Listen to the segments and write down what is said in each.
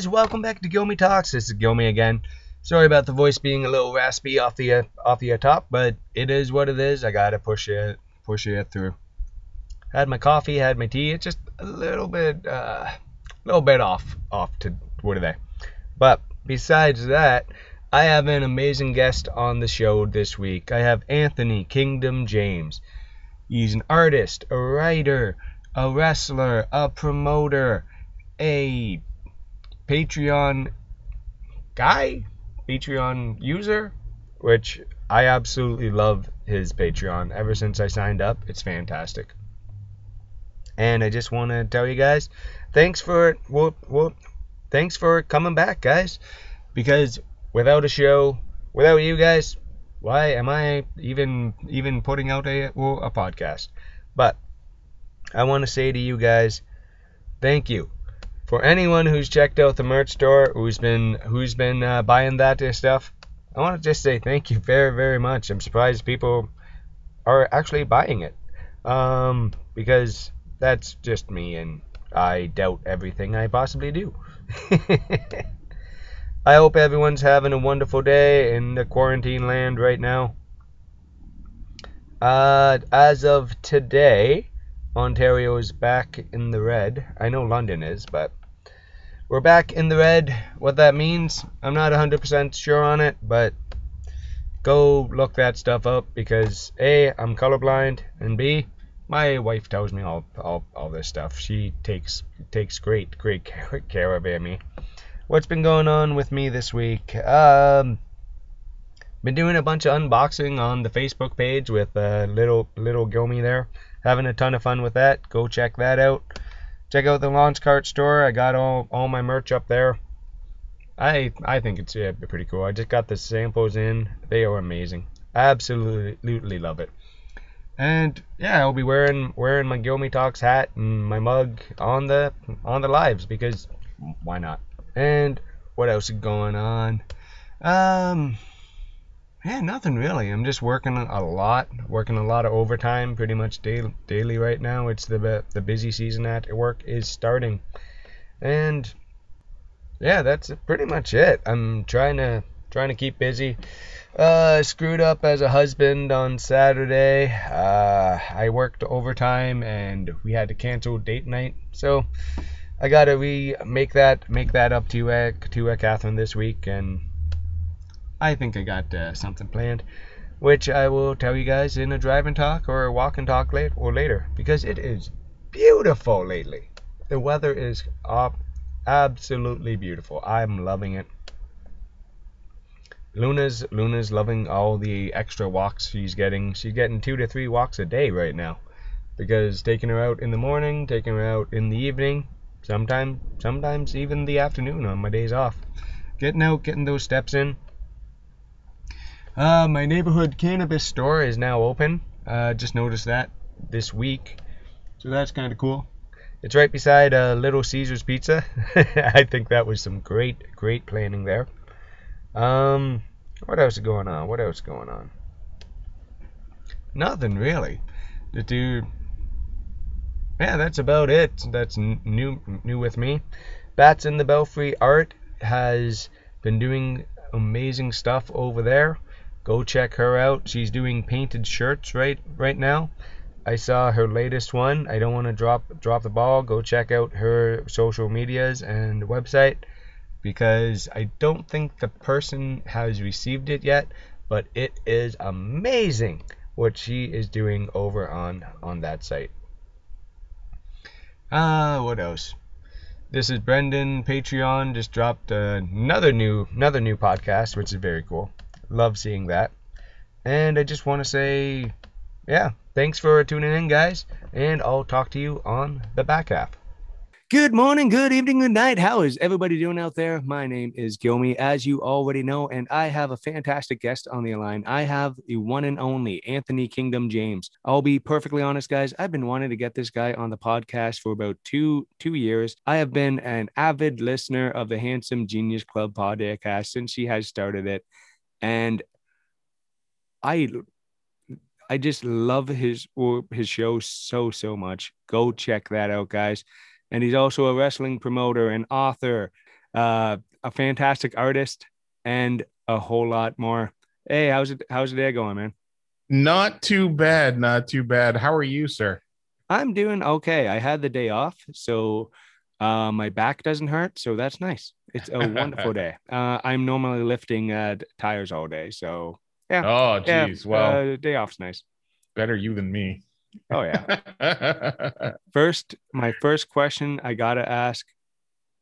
Guys, welcome back to Gilmy Talks. This is Gilmy again. Sorry about the voice being a little raspy off the uh, off the uh, top, but it is what it is. I gotta push it push it through. Had my coffee, had my tea. It's just a little bit uh, a little bit off off to what are they? But besides that, I have an amazing guest on the show this week. I have Anthony Kingdom James. He's an artist, a writer, a wrestler, a promoter, a Patreon guy, Patreon user, which I absolutely love his Patreon. Ever since I signed up, it's fantastic. And I just want to tell you guys, thanks for whoop whoop, thanks for coming back, guys. Because without a show, without you guys, why am I even even putting out a well, a podcast? But I want to say to you guys, thank you for anyone who's checked out the merch store, who's been who's been uh, buying that stuff, I want to just say thank you very very much. I'm surprised people are actually buying it, um, because that's just me, and I doubt everything I possibly do. I hope everyone's having a wonderful day in the quarantine land right now. Uh, as of today, Ontario is back in the red. I know London is, but we're back in the red. What that means, I'm not 100% sure on it, but go look that stuff up because A, I'm colorblind, and B, my wife tells me all, all, all this stuff. She takes takes great, great care, care of me. What's been going on with me this week? Um, been doing a bunch of unboxing on the Facebook page with uh, little little Gilmy there. Having a ton of fun with that. Go check that out check out the launch cart store. I got all, all my merch up there. I I think it's yeah, pretty cool. I just got the samples in. They are amazing. Absolutely love it. And yeah, I'll be wearing wearing my Gilmy Talks hat and my mug on the on the lives because why not? And what else is going on? Um yeah, nothing really. I'm just working a lot, working a lot of overtime, pretty much daily, daily right now. It's the the busy season at work is starting, and yeah, that's pretty much it. I'm trying to trying to keep busy. Uh, screwed up as a husband on Saturday. Uh, I worked overtime and we had to cancel date night, so I gotta re make that make that up to uh, to uh, Catherine this week and I think I got uh, something planned, which I will tell you guys in a drive and talk or a walk and talk late or later because it is beautiful lately. The weather is up absolutely beautiful. I'm loving it. Luna's Luna's loving all the extra walks she's getting. She's getting two to three walks a day right now because taking her out in the morning, taking her out in the evening, sometimes sometimes even the afternoon on my days off. Getting out, getting those steps in. Uh, my neighborhood cannabis store is now open. Uh, just noticed that this week, so that's kind of cool. It's right beside uh, Little Caesars Pizza. I think that was some great, great planning there. Um, what else is going on? What else is going on? Nothing really. The dude. Yeah, that's about it. That's new, new with me. Bats in the Belfry Art has been doing amazing stuff over there. Go check her out. She's doing painted shirts right right now. I saw her latest one. I don't want to drop drop the ball. Go check out her social medias and website because I don't think the person has received it yet, but it is amazing what she is doing over on on that site. Ah, uh, what else? This is Brendan Patreon just dropped another new another new podcast, which is very cool. Love seeing that. And I just want to say, yeah, thanks for tuning in, guys, and I'll talk to you on the back half. Good morning, good evening, good night. How is everybody doing out there? My name is Gilmy, as you already know, and I have a fantastic guest on the line. I have the one and only Anthony Kingdom James. I'll be perfectly honest, guys. I've been wanting to get this guy on the podcast for about two two years. I have been an avid listener of the Handsome Genius Club podcast since he has started it, and I I just love his his show so so much. Go check that out, guys and he's also a wrestling promoter and author, uh, a fantastic artist, and a whole lot more. Hey, how's it? How's the day going, man? Not too bad. Not too bad. How are you, sir? I'm doing okay. I had the day off, so uh, my back doesn't hurt, so that's nice. It's a wonderful day. Uh, I'm normally lifting uh, tires all day, so yeah. Oh, geez. Yeah, well, uh, day off's nice. Better you than me. Oh yeah. first, my first question I gotta ask: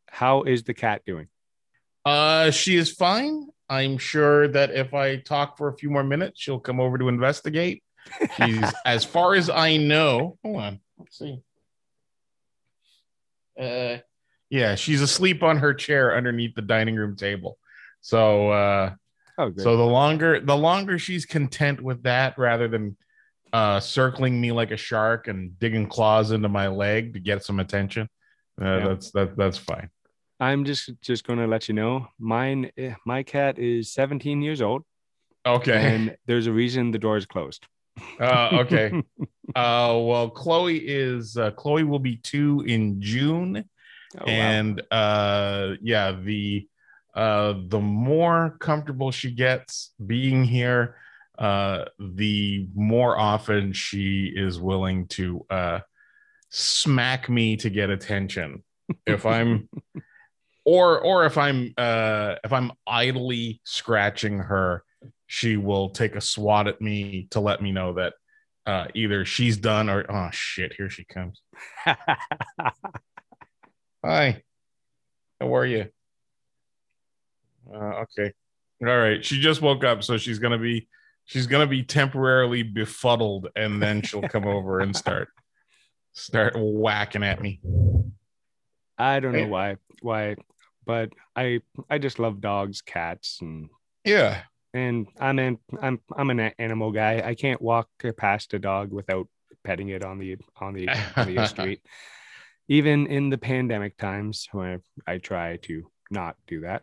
How is the cat doing? Uh, she is fine. I'm sure that if I talk for a few more minutes, she'll come over to investigate. She's, as far as I know, hold on, let's see. Uh, yeah, she's asleep on her chair underneath the dining room table. So, uh, oh, so the longer the longer she's content with that, rather than uh, circling me like a shark and digging claws into my leg to get some attention. Uh, yeah. That's that that's fine. I'm just just going to let you know, mine eh, my cat is 17 years old. Okay. And there's a reason the door is closed. Uh, okay. uh, well, Chloe is uh, Chloe will be two in June, oh, and wow. uh, yeah, the uh, the more comfortable she gets being here, uh, the more often she is willing to uh, smack me to get attention. If I'm, or or if I'm uh, if I'm idly scratching her, she will take a swat at me to let me know that uh, either she's done or oh shit, here she comes. Hi, how are you? Uh, okay, all right. She just woke up, so she's gonna be she's gonna be temporarily befuddled, and then she'll come over and start start whacking at me. I don't know why why, but I I just love dogs, cats, and yeah. And I'm an I'm I'm an animal guy. I can't walk past a dog without petting it on the on the on the street. Even in the pandemic times, when I, I try to not do that.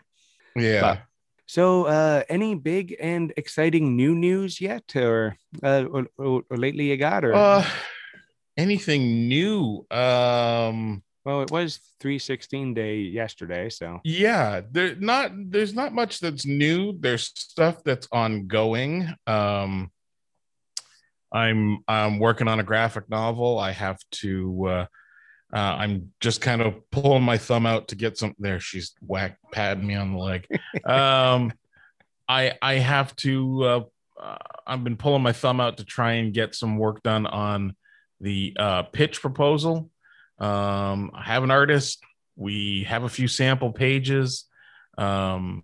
Yeah. But so, uh, any big and exciting new news yet, or, uh, or, or, or lately you got, or uh, anything new? Um, well, it was 316 day yesterday, so yeah, there not there's not much that's new. There's stuff that's ongoing. Um, I'm I'm working on a graphic novel. I have to. Uh, uh, I'm just kind of pulling my thumb out to get some. There, she's whack patting me on the leg. um, I I have to. Uh, uh, I've been pulling my thumb out to try and get some work done on the uh, pitch proposal. Um, I have an artist. We have a few sample pages. Um,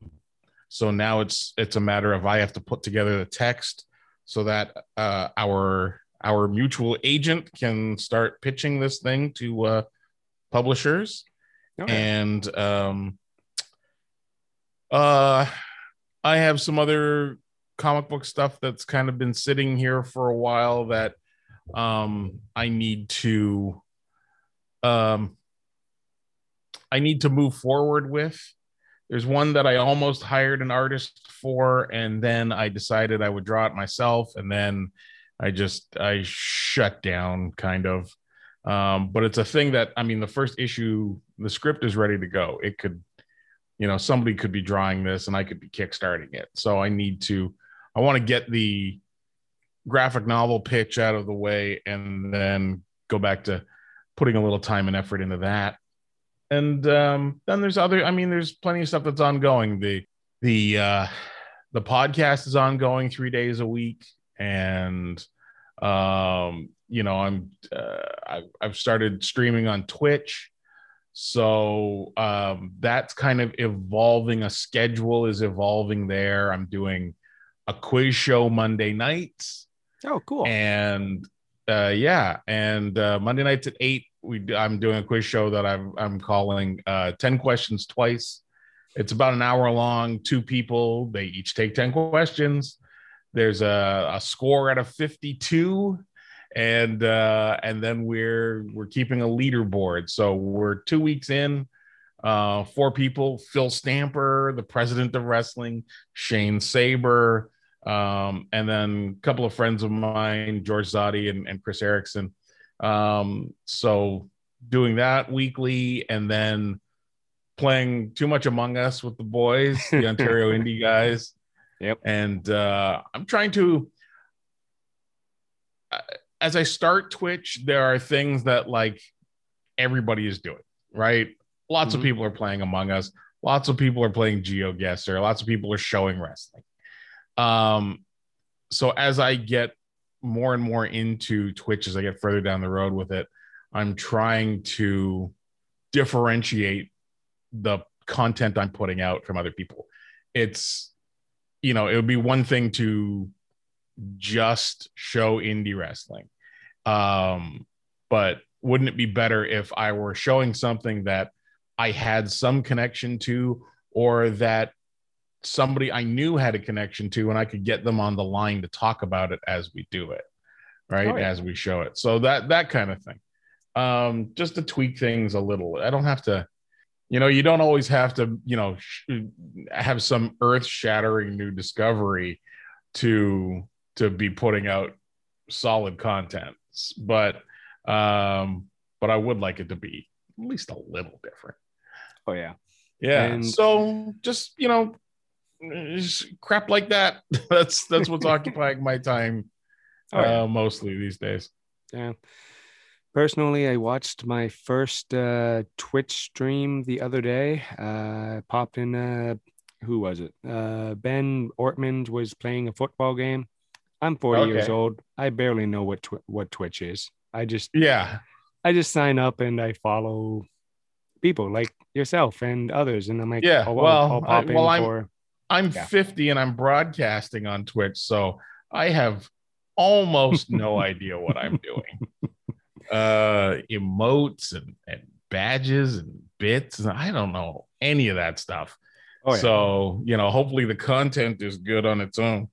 so now it's it's a matter of I have to put together the text so that uh, our our mutual agent can start pitching this thing to uh, publishers. Okay. And um, uh, I have some other comic book stuff that's kind of been sitting here for a while that um, I need to um, I need to move forward with. There's one that I almost hired an artist for, and then I decided I would draw it myself, and then I just I shut down kind of. Um, but it's a thing that I mean, the first issue, the script is ready to go. It could, you know, somebody could be drawing this, and I could be kickstarting it. So I need to, I want to get the graphic novel pitch out of the way, and then go back to putting a little time and effort into that. And um, then there's other, I mean, there's plenty of stuff that's ongoing. The the uh, the podcast is ongoing three days a week and um, you know, I'm uh, I, I've started streaming on Twitch, so um, that's kind of evolving. A schedule is evolving there. I'm doing a quiz show Monday nights. Oh, cool! And uh, yeah, and uh, Monday nights at eight we I'm doing a quiz show that I'm I'm calling uh, 10 questions twice. It's about an hour long, two people, they each take 10 questions. There's a, a score out of 52 and uh and then we're we're keeping a leaderboard. So we're 2 weeks in uh four people, Phil Stamper, the president of wrestling, Shane Saber, um and then a couple of friends of mine, George Zotti and, and Chris Erickson. Um, so doing that weekly and then playing too much Among Us with the boys, the Ontario indie guys. Yep. And uh, I'm trying to, uh, as I start Twitch, there are things that like everybody is doing, right? Lots Mhm. of people are playing Among Us. Lots of people are playing GeoGuessr. Lots of people are showing wrestling. Um, so as I get more and more into Twitch as I get further down the road with it, I'm trying to differentiate the content I'm putting out from other people. It's, you know, it would be one thing to just show indie wrestling. Um, but wouldn't it be better if I were showing something that I had some connection to or that somebody I knew had a connection to and I could get them on the line to talk about it as we do it, right? Oh, yeah. As we show it. So that that kind of thing. Um, just to tweak things a little. I don't have to, you know, you don't always have to, you know, sh- have some earth-shattering new discovery to to be putting out solid content. But um, but I would like it to be at least a little different. Oh yeah. Yeah. And- so just you know, crap like that. that's that's what's occupying my time Oh, yeah. uh, mostly these days. Yeah. Personally, I watched my first uh, Twitch stream the other day. Uh, popped in. Uh, who was it? Uh, ben Ortman was playing a football game. I'm 40 years old. I barely know what tw- what Twitch is. I just Yeah. I just sign up and I follow people like yourself and others, and I'm like, Yeah, oh, well, I'll, I'll pop I- in well, I'm- for. I'm Yeah. 50 and I'm broadcasting on Twitch, so I have almost no idea what I'm doing. Uh emotes and, and badges and bits. And I don't know any of that stuff. Oh, yeah. So, you know, hopefully the content is good on its own.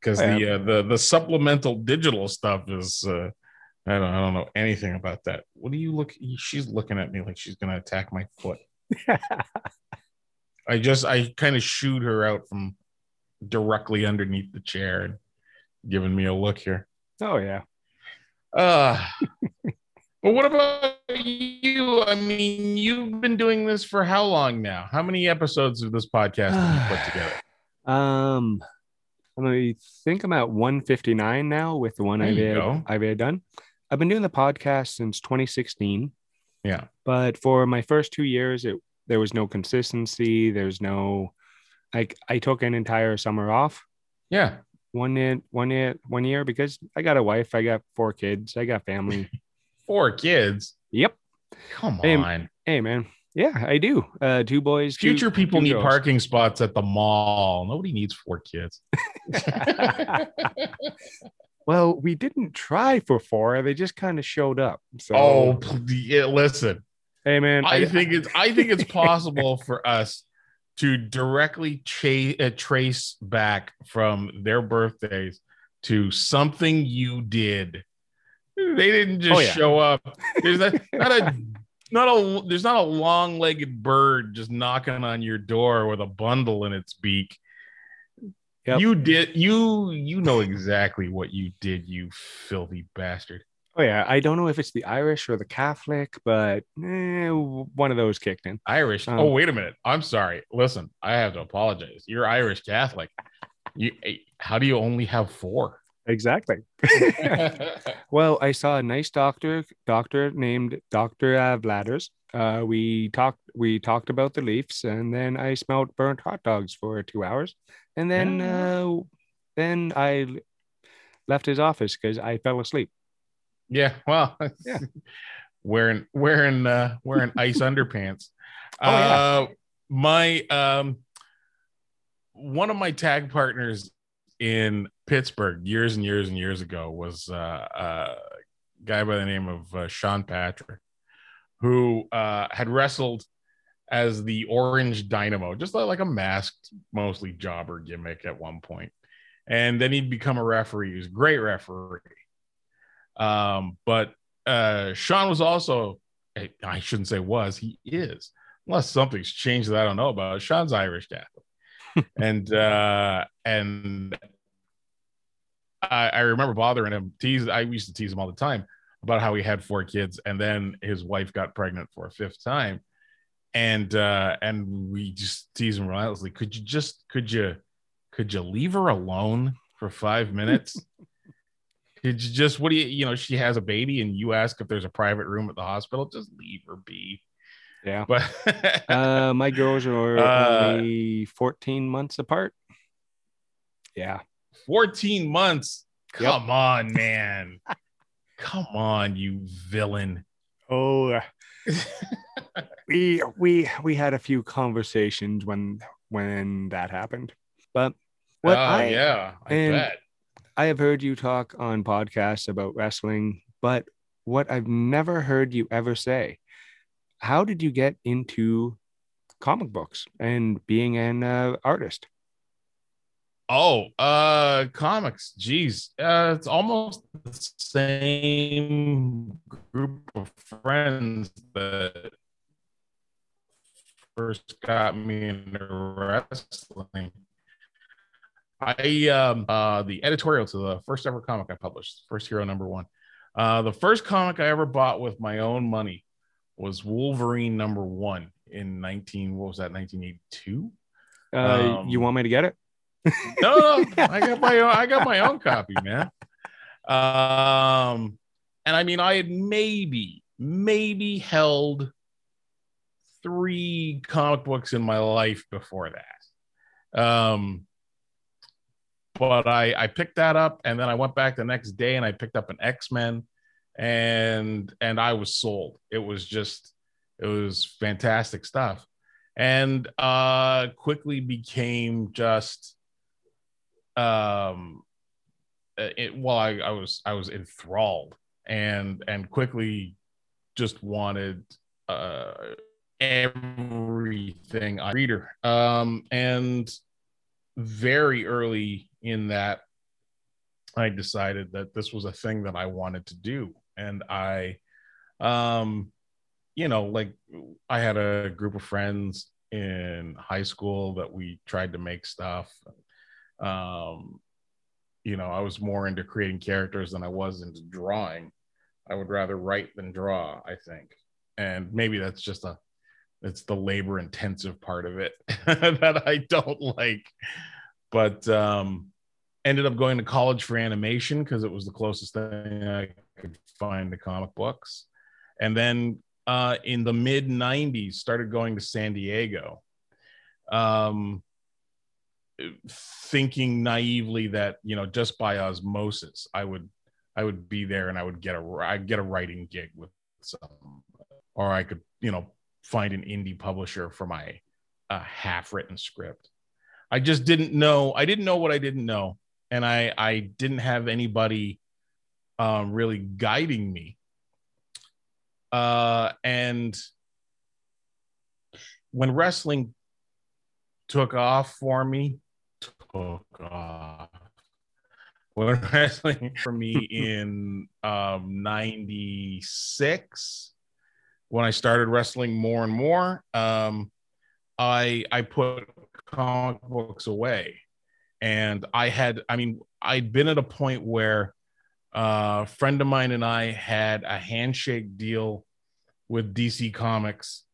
Because Oh, the uh, the the supplemental digital stuff is uh I don't I don't know anything about that. What do you look she's looking at me like she's gonna attack my foot. I just I kind of shoot her out from directly underneath the chair and giving me a look here. oh yeah. Uh but what about you? I mean, you've been doing this for how long now? How many episodes of this podcast have you put together? Um, I think I'm at 159 now with the one I've had. I've had done. I've been doing the podcast since 2016, Yeah. but for my first two years, it there was no consistency. There's no like I took an entire summer off. Yeah. One year, one year, one year because I got a wife, I got four kids, I got family. Four kids. yep. Come Hey, on. Hey man. Yeah, I do. Uh two boys. two- Future people two need girls. parking spots at the mall. Nobody needs four kids. Well, we didn't try for four. They just kind of showed up. So oh, yeah, listen. Hey man, I think it's I think it's possible for us to directly cha- uh, trace back from their birthdays to something you did. They didn't just Oh, yeah. show up. There's not, not a not a there's not a long-legged bird just knocking on your door with a bundle in its beak. Yep. You did you you know exactly what you did, you filthy bastard. Oh yeah, I don't know if it's the Irish or the Catholic, but eh, one of those kicked in. Irish. Um, oh, wait a minute. I'm sorry. Listen, I have to apologize. You're Irish Catholic. You, eh, how do you only have four? Exactly. well, I saw a nice doctor, doctor named Doctor uh, Bladders. Uh, we talked, we talked about the Leafs, and then I smelled burnt hot dogs for two hours, and then, uh, then I left his office because I fell asleep. Yeah. Well, Yeah. wearing wearing uh, wearing ice underpants. Oh, yeah. Uh, my um, one of my tag partners in Pittsburgh years and years and years ago was uh, uh, guy by the name of uh, Sean Patrick, who uh, had wrestled as the Orange Dynamo, just like, like a masked, mostly jobber gimmick at one point. And then he'd become a referee. He was a great referee. Um, but uh, Sean was also, I shouldn't say was, he is, unless something's changed that I don't know about. Sean's Irish Catholic. and uh, and I, I remember bothering him. Tease. I used to tease him all the time about how he had four kids, and then his wife got pregnant for a fifth time, and uh, and we just tease him relentlessly. Could you just could you could you leave her alone for five minutes? just what do you you know she has a baby and you ask if there's a private room at the hospital? Just leave her be. Yeah. But Uh, my girls are Uh, only 14 months apart. Yeah. 14 months. Yep. Come on, man. Come on, you villain. Oh, uh, we we we had a few conversations when when that happened. But what oh, I yeah, I and- bet. I have heard you talk on podcasts about wrestling, but what I've never heard you ever say, how did you get into comic books and being an uh, artist? Oh, uh comics. Jeez. Uh it's almost the same group of friends that first got me into wrestling. I um uh the editorial to the first ever comic I published, first hero number one. Uh the first comic I ever bought with my own money was Wolverine number one in 19 what was that 1982? Uh, you Um, want me to get it? no, no, I got my own, I got my own copy, man. Um, and I mean, I had maybe, maybe held three comic books in my life before that. Um, but I I picked that up, and then I went back the next day and I picked up an X Men, and and I was sold. It was just, it was fantastic stuff, and uh, quickly became just um uh, it well I, I was i was enthralled and and quickly just wanted uh everything i reader um and very early in that i decided that this was a thing that i wanted to do. And i um you know like i had a group of friends in high school that we tried to make stuff. Um you know i was more into creating characters than i was into drawing. I would rather write than draw i think. And maybe that's just a it's the labor intensive part of it that i don't like but um ended up going to college for animation because it was the closest thing i could find to comic books. And then uh in the mid 90s started going to san diego um thinking naively that you know just by osmosis i would i would be there and i would get a i'd get a writing gig with some or i could you know find an indie publisher for my uh, half written script i just didn't know i didn't know what i didn't know. And i i didn't have anybody um really guiding me. Uh and when wrestling took off for me took off. When wrestling for me in um 96 when i started wrestling more and more um i i put comic books away. And i had i mean i'd been at a point where uh, a friend of mine and i had a handshake deal with dc comics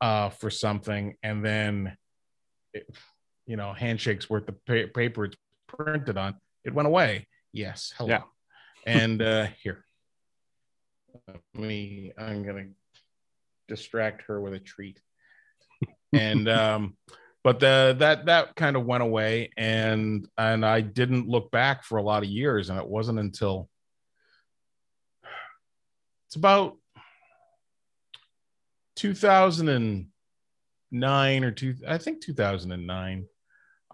uh for something. And then it, you know handshakes worth the pa- paper it's printed on it went away. Yes hello. Yeah. and uh here. Let me i'm gonna distract her with a treat. And um but the that that kind of went away and and i didn't look back for a lot of years and it wasn't until it's about 2009 or two i think 2009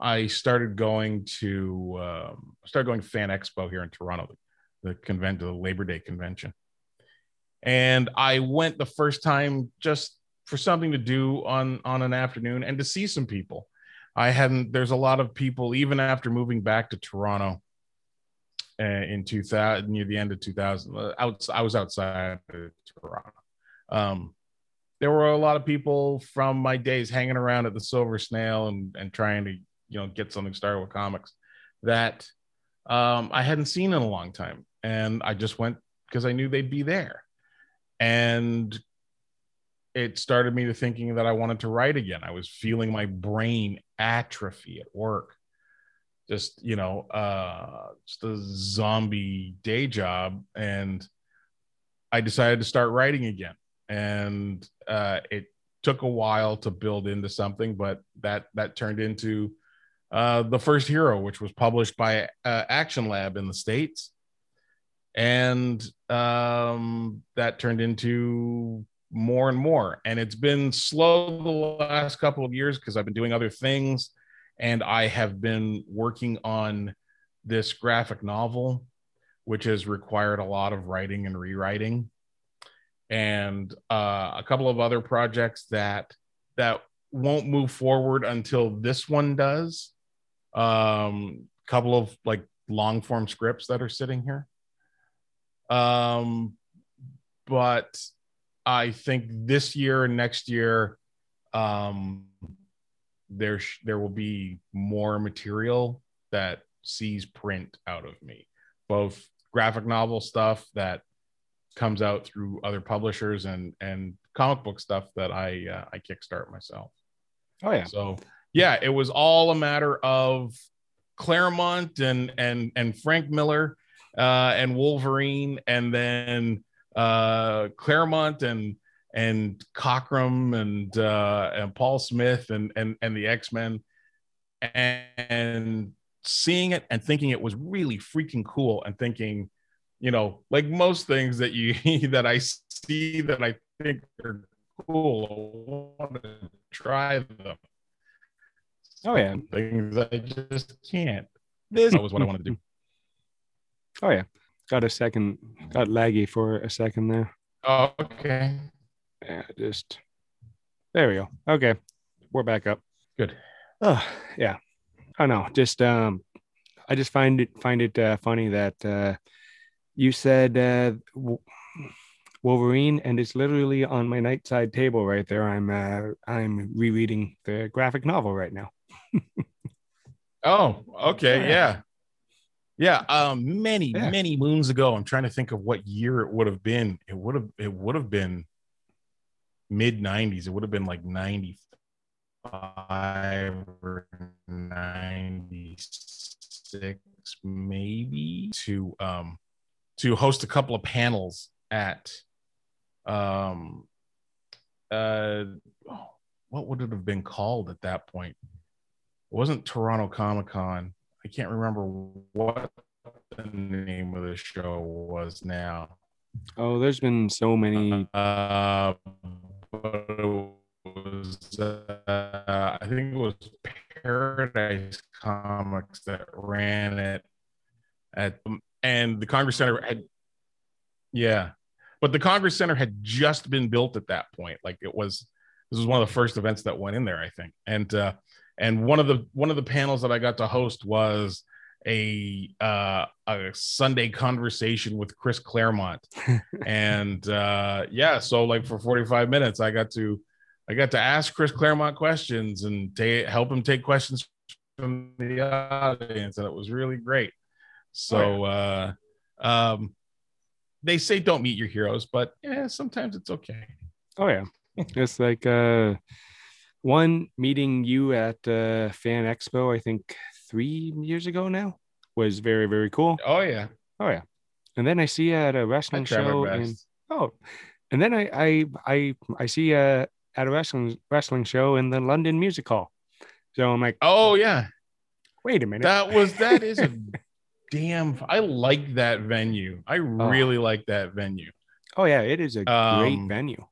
i started going to um, started going to fan expo here in toronto the convention the labor day convention. And I went the first time just for something to do on on an afternoon and to see some people. I hadn't. There's a lot of people even after moving back to Toronto uh, in 2000 near the end of 2000. Uh, out, I was outside of Toronto. Um, there were a lot of people from my days hanging around at the Silver Snail and and trying to you know get something started with comics that um, I hadn't seen in a long time, and I just went because I knew they'd be there, and it started me to thinking that I wanted to write again. I was feeling my brain atrophy at work. Just, you know, uh, just a zombie day job. And I decided to start writing again. And uh, it took a while to build into something, but that that turned into uh, the first hero, which was published by uh, Action Lab in the States. And um, that turned into more and more. And it's been slow the last couple of years because I've been doing other things. And I have been working on this graphic novel, which has required a lot of writing and rewriting. And uh, a couple of other projects that that won't move forward until this one does. Um, couple of like long form scripts that are sitting here. Um, but I think this year and next year, um, there sh- there will be more material that sees print out of me, both graphic novel stuff that comes out through other publishers and and comic book stuff that I uh, I kickstart myself. Oh yeah. So yeah, it was all a matter of Claremont and and and Frank Miller uh, and Wolverine, and then uh, Claremont and and Cockrum and uh, and Paul Smith and and and the X Men, and seeing it and thinking it was really freaking cool, and thinking, you know, like most things that you that I see that I think are cool, I want to try them. Oh yeah, things I just can't. This was what I wanted to do. Oh yeah, got a second, got laggy for a second there. Oh, okay. Yeah, just there we go. Okay, we're back up. Good. Oh yeah, I know. Just um, I just find it find it uh, funny that uh, you said uh, Wolverine, and it's literally on my nightside table right there. I'm uh, I'm rereading the graphic novel right now. oh, okay, yeah. Yeah, um, many yeah. many moons ago. I'm trying to think of what year it would have been. It would have it would have been mid '90s. It would have been like '95 or '96, maybe. To um, to host a couple of panels at um, uh, what would it have been called at that point? It wasn't Toronto Comic Con I can't remember what the name of the show was now. Oh, there's been so many. Uh, but it was, uh, I think it was Paradise Comics that ran it at, and the Congress Center had, yeah, but the Congress Center had just been built at that point. Like it was, this was one of the first events that went in there, I think, and uh, and one of the one of the panels that I got to host was a uh, a Sunday conversation with Chris Claremont, and uh, yeah, so like for forty five minutes, I got to I got to ask Chris Claremont questions and ta- help him take questions from the audience, and it was really great. So, oh, uh, um, they say don't meet your heroes, but yeah, sometimes it's okay. Oh yeah, it's like uh one meeting you at uh, Fan Expo, I think three years ago now, was very very cool. Oh yeah, oh yeah. And then I see you at a wrestling show, and oh, and then I I I I see you at a wrestling wrestling show in the London Music Hall. So I'm like, oh yeah. Wait a minute. That was that is a damn. I like that venue. I oh. really oh. like that venue. Oh yeah, it is a um, great venue.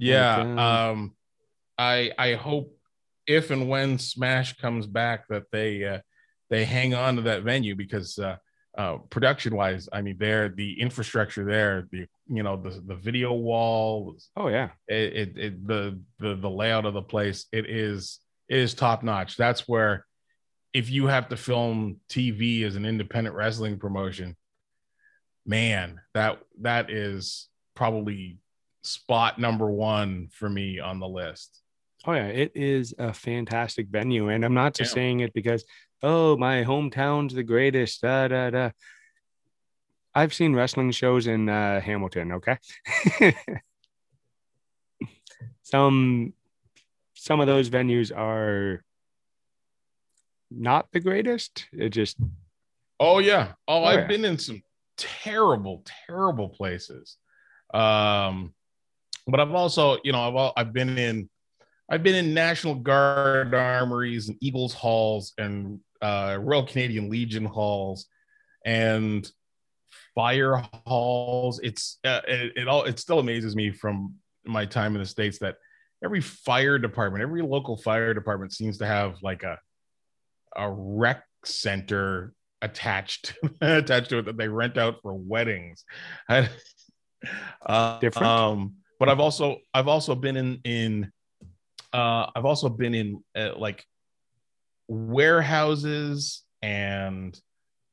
Yeah. Um, um, I I hope if and when Smash comes back that they uh, they hang on to that venue because uh, uh, production wise, I mean, there the infrastructure there, the you know the the video wall, Oh yeah. it, it, it the the the layout of the place, it is it is top notch. That's where if you have to film TV as an independent wrestling promotion, man, that that is probably spot number one for me on the list. Oh yeah, it is a fantastic venue, and I'm not just Yeah. saying it because oh my hometown's the greatest. Da da da. I've seen wrestling shows in uh, Hamilton. Okay, some some of those venues are not the greatest. It just Oh yeah. Oh, Oh, I've yeah. been in some terrible, terrible places. Um, but I've also, you know, I've al- I've been in, I've been in National Guard armories and Eagles halls and uh, Royal Canadian Legion halls and fire halls. It's uh, it, it all it still amazes me from my time in the states that every fire department, every local fire department seems to have like a a rec center attached attached to it that they rent out for weddings. uh, Different? Um, but I've also I've also been in in uh, I've also been in uh, like warehouses and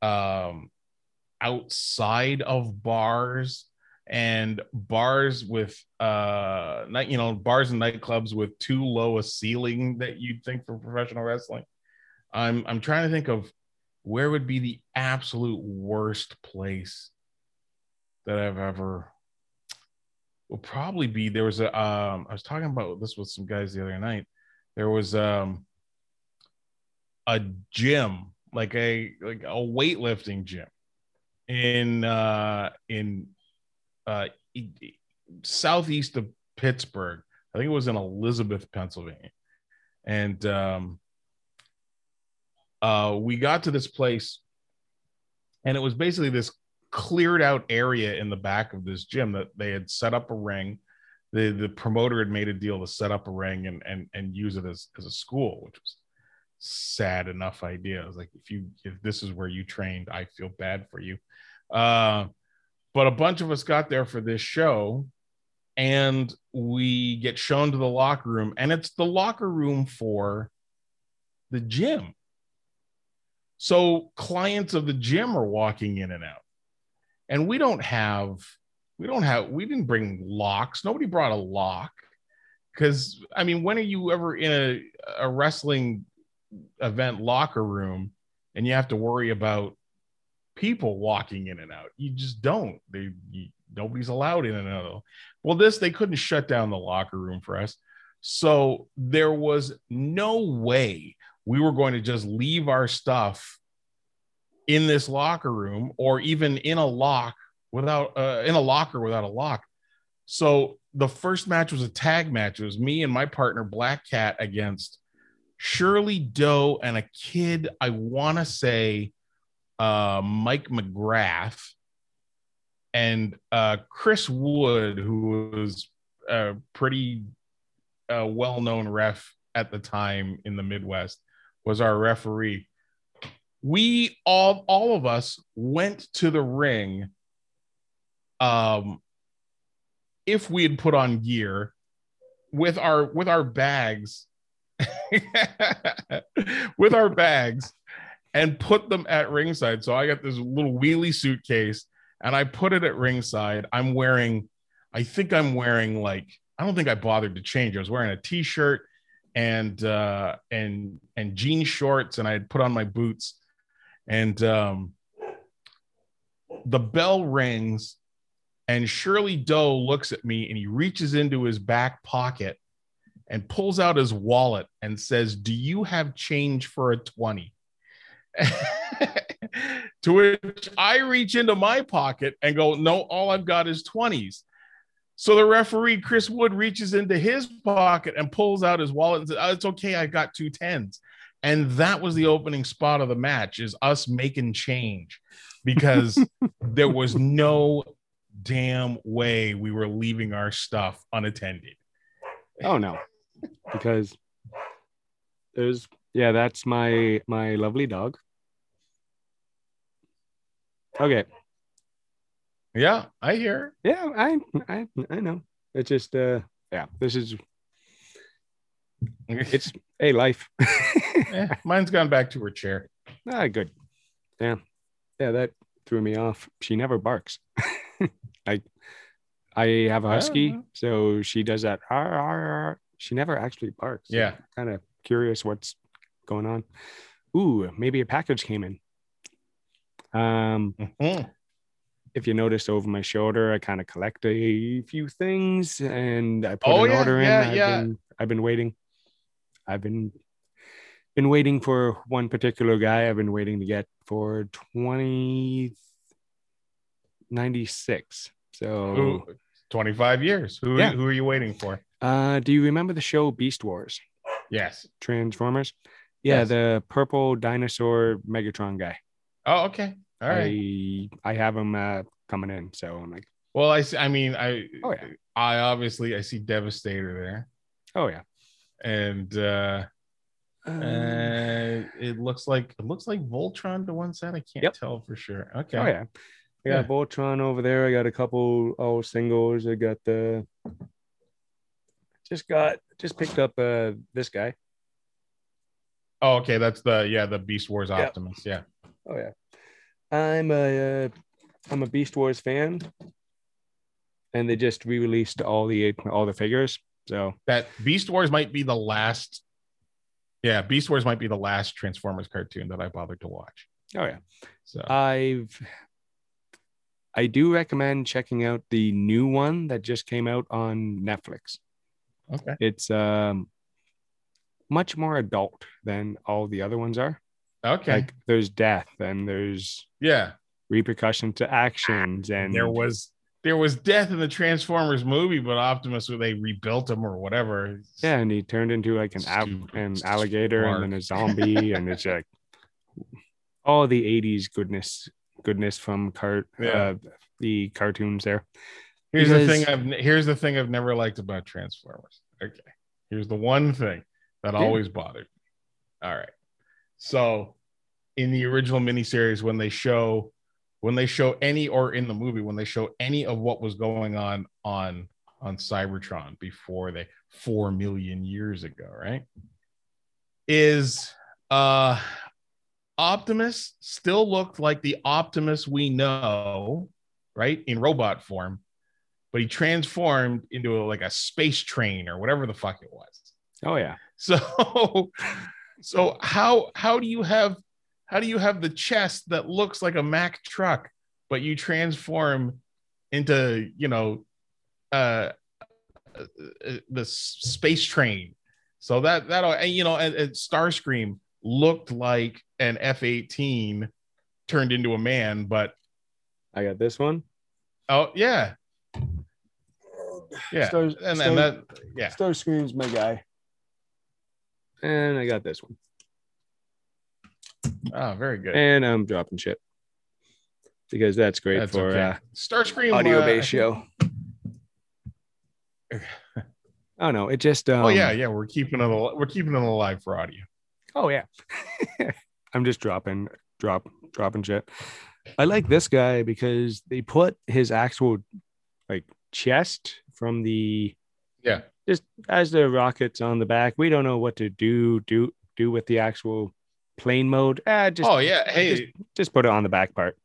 um, outside of bars and bars with uh night you know bars and nightclubs with too low a ceiling that you'd think for professional wrestling. I'm i'm trying to think of where would be the absolute worst place that i've ever will probably be there was a um i was talking about this with some guys the other night. There was um a gym like a like a weightlifting gym in uh in uh southeast of pittsburgh. I think it was in elizabeth pennsylvania. And um uh we got to this place and it was basically this cleared out area in the back of this gym that they had set up a ring. The the promoter had made a deal to set up a ring and and and use it as as a school which was sad enough idea. I was like if you if this is where you trained i feel bad for you. Uh but a bunch of us got there for this show and we get shown to the locker room and it's the locker room for the gym. So clients of the gym are walking in and out and we don't have we don't have we didn't bring locks. Nobody brought a lock. Because i mean when are you ever in a, a wrestling event locker room and you have to worry about people walking in and out? You just don't. They you, nobody's allowed in and out. Well this they couldn't shut down the locker room for us. So there was no way we were going to just leave our stuff in this locker room or even in a lock without uh, in a locker without a lock. So the first match was a tag match. It was me and my partner Black Cat against Shirley Doe and a kid. I want to say uh, Mike McGrath and uh, Chris Wood, who was a pretty uh, well-known ref at the time in the Midwest, was our referee we all all of us went to the ring um if we had put on gear with our with our bags with our bags and put them at ringside. So i got this little wheelie suitcase and i put it at ringside. I'm wearing i think i'm wearing like i don't think i bothered to change i was wearing a t-shirt and uh and and jean shorts and i had put on my boots and um, the bell rings, and Shirley Doe looks at me and he reaches into his back pocket and pulls out his wallet and says, Do you have change for a 20? to which I reach into my pocket and go, No, all I've got is 20s. So the referee, Chris Wood, reaches into his pocket and pulls out his wallet and says, oh, It's okay, I've got two tens and that was the opening spot of the match is us making change because there was no damn way we were leaving our stuff unattended oh no, because there's yeah, that's my my lovely dog. Okay. Yeah, I hear. Yeah, I I I know. It's just uh yeah, this is it's a life. Eh, mine's gone back to her chair. ah, good. Yeah. Yeah, that threw me off. She never barks. I, I have a husky, Ah. so she does that. She never actually barks. Yeah. Kind of curious what's going on. Ooh, maybe a package came in. Um, Mhm. if you noticed over my shoulder, I kind of collect a few things and I put Oh, an yeah, order in. yeah, I've yeah. been I've been waiting. I've been been waiting for one particular guy I've been waiting to get for 2096. So Who, 25 years. Who, Yeah. who are you waiting for? uh do you remember the show Beast Wars? Yes. Transformers? Yeah, Yes. the purple dinosaur Megatron guy. Oh, okay. All right. I I have him uh, coming in. So I'm like, well, I see, I mean, I Oh, yeah. I obviously I see Devastator there. oh yeah. And uh Um, Uh, it looks like it looks like Voltron to one side. I can't Yep. tell for sure. Okay. Oh yeah. I got Yeah. Voltron over there. I got a couple oh singles. I got the just got just picked up uh this guy. Oh, okay. That's the yeah the Beast Wars Yep. Optimus. Yeah. Oh yeah. I'm a uh, I'm a Beast Wars fan. And they just re-released all the all the figures. So That Beast Wars might be the last. Yeah, Beast Wars might be the last Transformers cartoon that I bothered to watch. oh yeah. So I've I do recommend checking out the new one that just came out on Netflix. okay. It's um much more adult than all the other ones are. Okay. Like there's death and there's yeah. repercussion to actions and There was there was death in the Transformers movie, but Optimus they rebuilt him or whatever. yeah, and he turned into like an Stupid an alligator and then a zombie and it's like all the 80s goodness goodness from cart Yeah. uh, the cartoons there. Here's the thing I've here's the thing I've never liked about Transformers. Okay. Here's the one thing that Yeah. always bothered. me. All right. So in the original miniseries, when they show when they show any or in the movie, when they show any of what was going on on on Cybertron before they four million years ago, right? Is uh Optimus still looked like the Optimus we know, right? In robot form, but he transformed into a, like a space train or whatever the fuck it was. Oh yeah. So, so how how do you have how do you have the chest that looks like a Mack truck, but you transform into you know uh, uh, uh, the space train? So that that and, you know and, and Starscream looked like an F eighteen turned into a man, but I got this one. oh yeah, yeah, Star- and Star- then that yeah. Starscream's my guy. And I got this one. Oh, very good. And I'm dropping shit. Because that's great That's for okay. uh Starscream audio uh, based show. oh no, it just um, oh yeah, yeah, we're keeping it al- we're keeping it alive for audio. Oh yeah. I'm just dropping drop dropping shit. I like this guy because they put his actual like chest from the Yeah. just as the rockets on the back. We don't know what to do do do with the actual plane mode. Ah, just oh yeah, hey, just, just put it on the back part.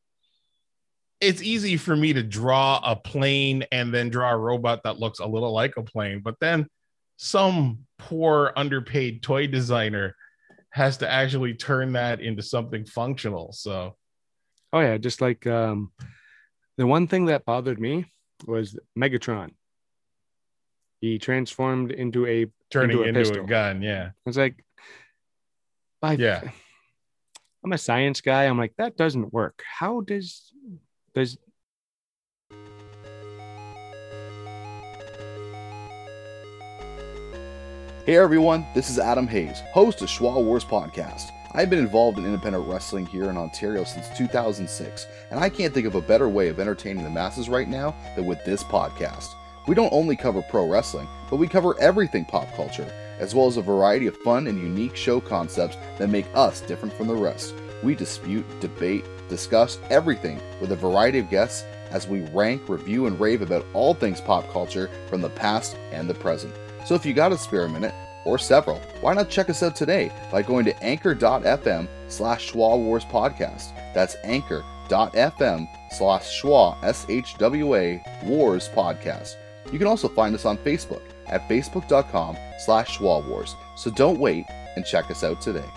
it's easy for me to draw a plane and then draw a robot that looks a little like a plane, but then some poor underpaid toy designer has to actually turn that into something functional. So Oh yeah, just like um the one thing that bothered me was Megatron. He transformed into a turning Into a into a, gun, yeah, It's like, I, Yeah. I'm a science guy. I'm like, that doesn't work. How does does Hey everyone, this is Adam Hayes, host of Schwa Wars Podcast. I've been involved in independent wrestling here in Ontario since 2006, and I can't think of a better way of entertaining the masses right now than with this podcast. We don't only cover pro wrestling, but we cover everything pop culture, as well as a variety of fun and unique show concepts that make us different from the rest. We dispute, debate, discuss everything with a variety of guests as we rank, review, and rave about all things pop culture from the past and the present. So if you got a spare minute, or several, why not check us out today by going to anchor.fm slash Schwa Wars Podcast. That's anchor.fm slash Schwa, S-H-W-A, Wars Podcast. You can also find us on Facebook at facebook.com slash Schwa Wars. So don't wait and check us out today.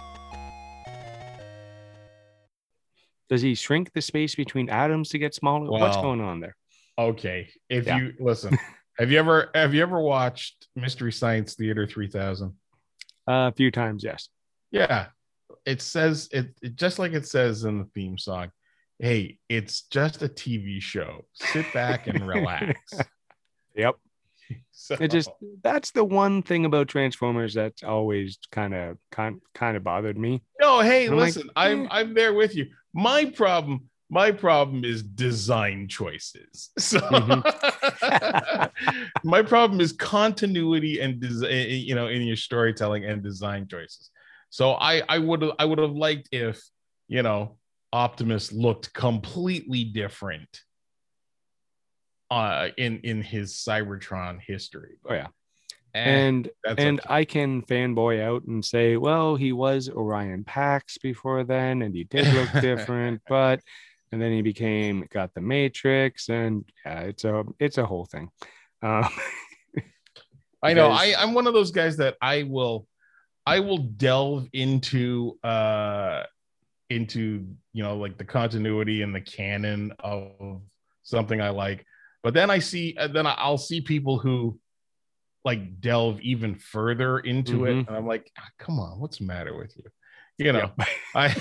Does he shrink the space between atoms to get smaller? What's going on there? Okay. If Yeah. you listen, have you ever have you ever watched Mystery Science Theater 3000? Uh, a few times, yes. Yeah. It says it, it just like it says in the theme song. Hey, it's just a TV show. Sit back and relax. Yep. So, It just that's the one thing about Transformers that's always kind of kind kind of bothered me. no, hey, I'm like, listen, I'm eh. I'm there with you. My problem, my problem is design choices. So Mhm. my problem is continuity and design, you know, in your storytelling and design choices. So I I would I would have liked if you know Optimus looked completely different uh in in his Cybertron history. Oh yeah. and And and I can fanboy out and say, well, he was Orion Pax before then, and he did look different, but and then he became got the Matrix, and yeah, it's a it's a whole thing. Um, I know. I, I'm one of those guys that I will I will delve into uh into you know like the continuity and the canon of something I like. But then I see uh, then I'll see people who like delve even further into it Mhm. and I'm like, "Ah, come on, what's the matter with you? You know, I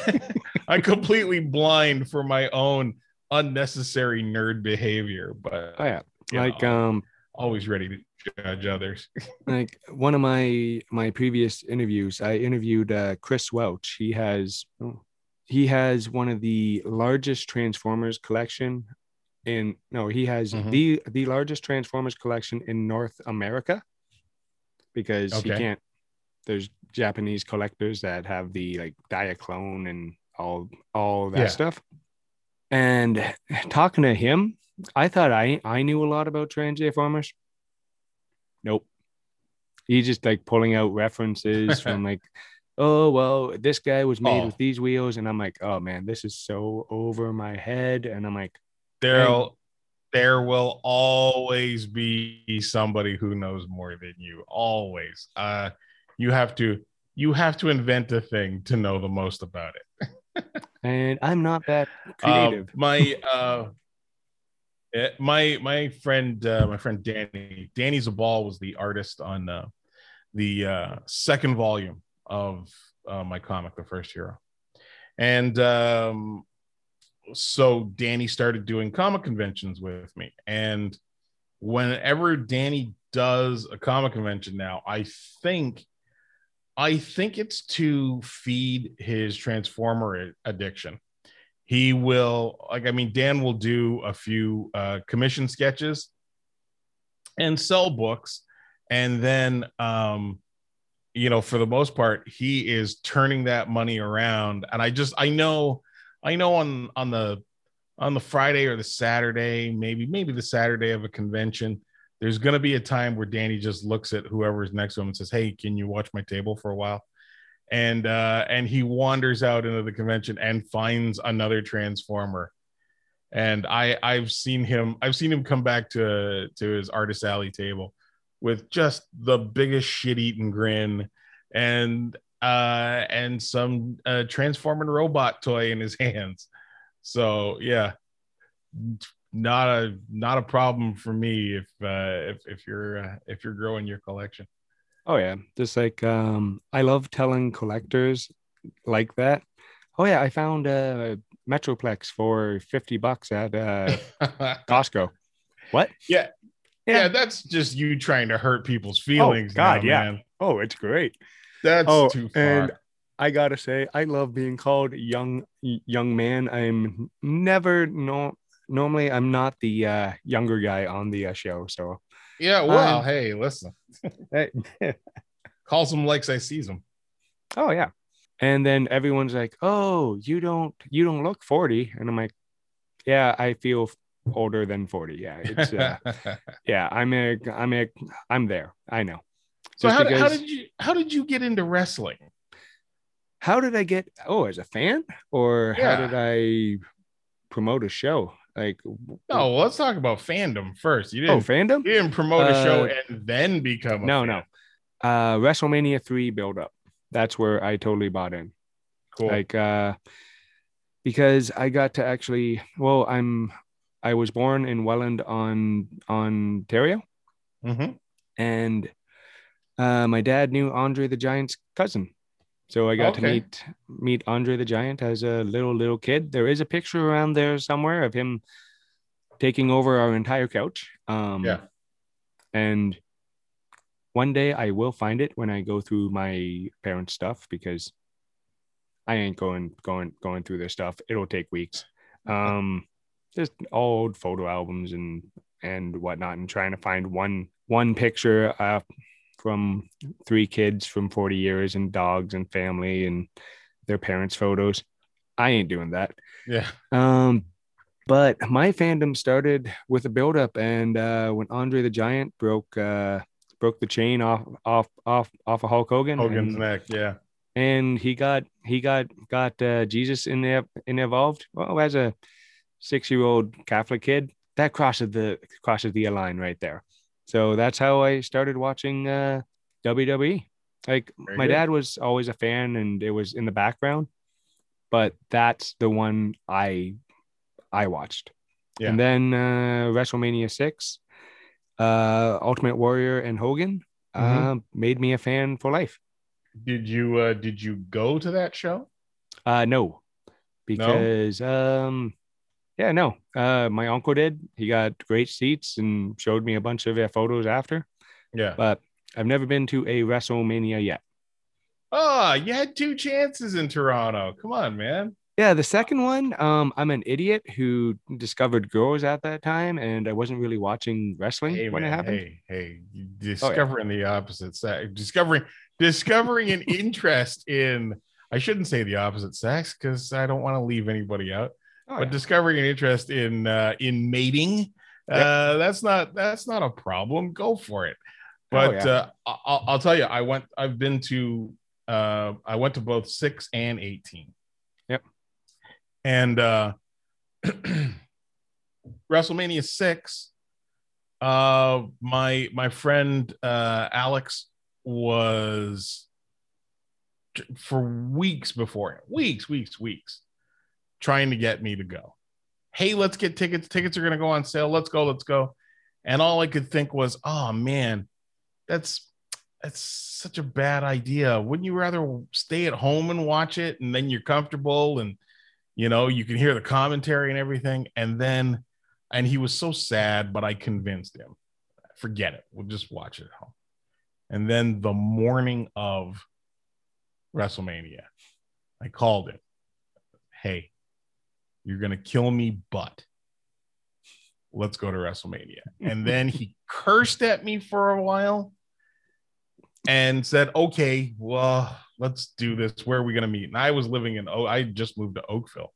I'm completely blind for my own unnecessary nerd behavior, but oh yeah, like know, um, always ready to judge others. like one of my my previous interviews i interviewed uh, chris welch he has oh, he has one of the largest transformers collection in no he has Mhm. the the largest transformers collection in north america because he can't there's japanese collectors that have the like diaclone and all all that Yeah. stuff and talking to him i thought i i knew a lot about transformers nope he's just like pulling out references from like oh well this guy was made Oh. with these wheels and i'm like oh man this is so over my head and i'm like there'll there will always be somebody who knows more than you always. Uh you have to you have to invent a thing to know the most about it. And i'm not that Um, creative. my uh eh, my my friend uh, my friend danny danny zabal was the artist on uh, the uh second volume of uh, my comic the first hero. And um so danny started doing comic conventions with me. And whenever danny does a comic convention now i think i think it's to feed his transformer addiction. He will like i mean dan will do a few uh commission sketches and sell books. And then um you know for the most part he is turning that money around. And i just i know i know on on the on the friday or the saturday maybe maybe the saturday of a convention there's going to be a time where danny just looks at whoever's next to him and says hey can you watch my table for a while? And uh and he wanders out into the convention and finds another transformer. And i i've seen him i've seen him come back to to his artist alley table with just the biggest shit-eating grin. And uh and some uh transforming robot toy in his hands so yeah not a not a problem for me if uh if, if you're uh, if you're growing your collection Oh yeah, just like um, I love telling collectors like that. Oh yeah, I found a Metroplex for fifty bucks at uh, Costco. What? Yeah. Yeah. yeah that's just you trying to hurt people's feelings Oh God, now, yeah. man. Oh, it's great. That's Oh, too far and I gotta say, I love being called young young man. I'm never no normally I'm not the uh, younger guy on the uh, show. So yeah well um, hey listen hey, calls them like i sees them oh yeah, And then everyone's like, "Oh, you don't you don't look 40." And I'm like, "Yeah, I feel older than 40. Yeah, it's uh, yeah, I'm a I'm a I'm there. I know." So how, did- how did you how did you get into wrestling? how did I get oh as a fan or Yeah. how did I promote a show? Like No, well, let's talk about fandom first. You oh didn't oh, fandom? you didn't promote a show Uh, and then become a No, fan. no. Uh WrestleMania 3 build up. That's where I totally bought in. Cool. Like uh because I got to actually well, I'm I was born in Welland on Ontario Mhm. and uh my dad knew Andre the Giant's cousin. So I got to meet meet Andre the Giant as a little little kid. There is a picture around there somewhere of him taking over our entire couch. Um Yeah. and one day I will find it when I go through my parents' stuff because I ain't going going going through their stuff. It'll take weeks. Um just old photo albums and and whatnot and trying to find one one picture uh from three kids from 40 years and dogs and family and their parents' photos. I ain't doing that. Yeah. Um, but my fandom started with a buildup, and uh, when Andre the Giant broke uh, broke the chain off off off off of Hulk Hogan, Hogan's and, neck. Yeah. and he got he got got uh, Jesus in there in involved. Well, as a six year old Catholic kid, that crosses the crosses the line right there. So that's how I started watching uh, WWE. Like Very my good. dad was always a fan, and it was in the background, but that's the one I I watched. Yeah. And then uh, WrestleMania six, uh, Ultimate Warrior and Hogan uh, Mhm. made me a fan for life. Did you uh did you go to that show? Uh, no, because um, yeah, no. Uh, my uncle did. He got great seats and showed me a bunch of their photos after. Yeah. But I've never been to a WrestleMania yet. Oh, you had two chances in Toronto. Come on, man. Yeah, the second one, um, I'm an idiot who discovered girls at that time, and I wasn't really watching wrestling Hey, when man. it happened. Hey, hey, discovering the opposite sex, discovering discovering an interest in. I shouldn't say the opposite sex because I don't want to leave anybody out. Oh, but yeah. discovering an interest in uh, in mating, uh, that's not that's not a problem. Go for it. Oh, But yeah. uh, I'll, I'll tell you, I went. I've been to. Uh, I went to both six and eighteen. Yep. And uh, WrestleMania six. Uh, my my friend uh, Alex was for weeks before weeks, weeks, weeks, trying to get me to go. Hey, let's get tickets. Tickets are going to go on sale. Let's go. Let's go. And all I could think was, oh man, that's that's such a bad idea. Wouldn't you rather stay at home and watch it, and then you're comfortable, and you know you can hear the commentary and everything, and then, and he was so sad, but I convinced him, forget it. We'll just watch it at home. And then the morning of WrestleMania, I called him. Hey, you're gonna kill me, but let's go to WrestleMania. And then he cursed at me for a while and said, okay, well, let's do this. Where are we gonna meet? And I was living in oh, I just moved to Oakville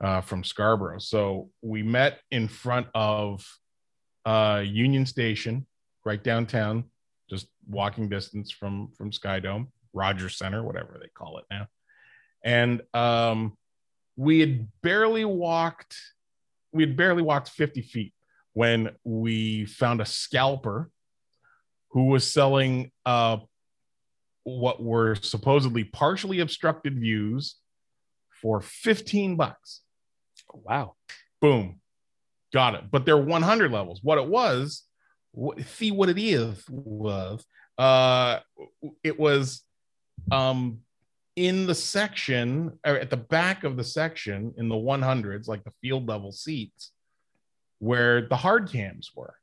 uh, from Scarborough. So we met in front of uh, Union Station, right downtown, just walking distance from from Skydome, Rogers Center, whatever they call it now. And um, we had barely walked, we had barely walked 50 feet when we found a scalper who was selling uh, what were supposedly partially obstructed views for 15 bucks. wow. Boom. Got it. But they're 100 levels. What it was, wh- see what it is was, uh, it was um, in the section, or at the back of the section in the 100s, like the field level seats, where the hard cams were.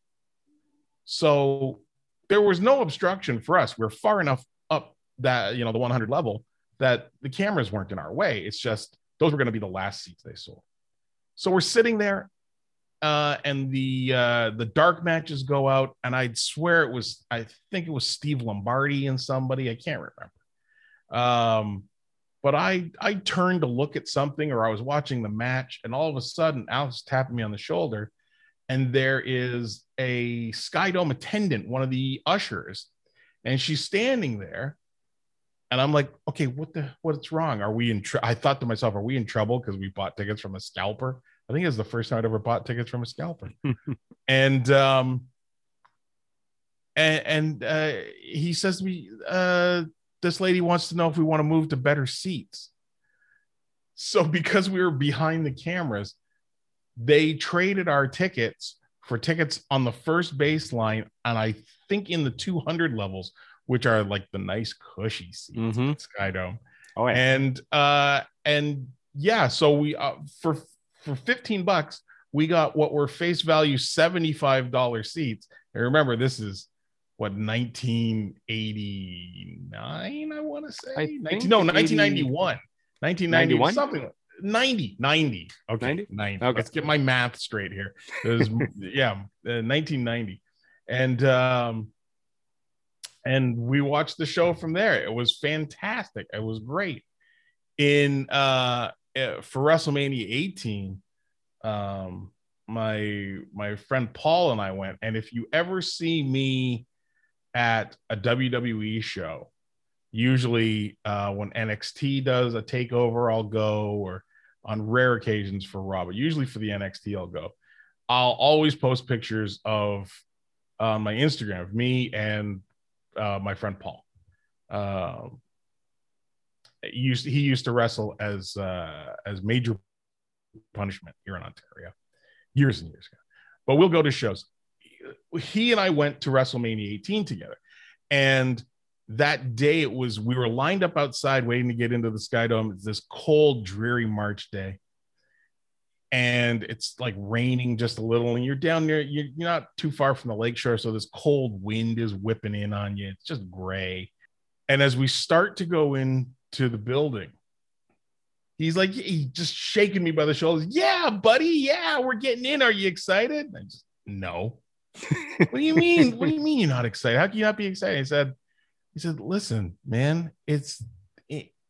So there was no obstruction for us. We are far enough up that, you know, the 100 level that the cameras weren't in our way. It's just those were going to be the last seats they sold. So we're sitting there, uh, and the uh, the dark matches go out, and I'd swear it was I think it was Steve Lombardi and somebody I can't remember. Um, But I I turned to look at something or I was watching the match, and all of a sudden Alex tapped me on the shoulder, and there is a Sky Dome attendant, one of the ushers, and she's standing there. And I'm like, okay, what the what's wrong? Are we in? Tr-? I thought to myself, are we in trouble because we bought tickets from a scalper? I think it's the first time I'd ever bought tickets from a scalper. and um, and, and uh, he says to me, uh, this lady wants to know if we want to move to better seats. So because we were behind the cameras, they traded our tickets for tickets on the first baseline, and I think in the 200 levels, which are like the nice cushy seats Mhm. at Sky Dome. Oh yeah. And uh, and yeah, so we uh, for for 15 bucks, we got what were face value $75 seats. And remember, this is what 1989, I want to say. I 19, think no, 80 1991. 1991, 91? something 90, 90. Okay, 90? 90. Okay. Let's get my math straight here. It was, yeah, uh, 1990. And um and we watched the show from there. It was fantastic. It was great. In uh uh, for WrestleMania 18, um my my friend Paul and I went and if you ever see me at a WWE show, usually uh when NXT does a takeover, I'll go or on rare occasions for Raw, but usually for the NXT I'll go. I'll always post pictures of on my Instagram of me and uh, my friend Paul. Um, used he used to wrestle as uh, as Major Punishment here in Ontario years and years ago. But we'll go to shows. He and I went to WrestleMania 18 together, and that day it was we were lined up outside waiting to get into the Sky Dome. It's this cold, dreary March day, and it's like raining just a little, and you're down. You're, you're not too far from the lakeshore, so this cold wind is whipping in on you. It's just gray. And as we start to go into the building, he's like, he's just shaking me by the shoulders. Yeah, buddy. Yeah, we're getting in. Are you excited? I just, no. what do you mean? What do you mean you're not excited? How can you not be excited? He said, he said, listen, man, it's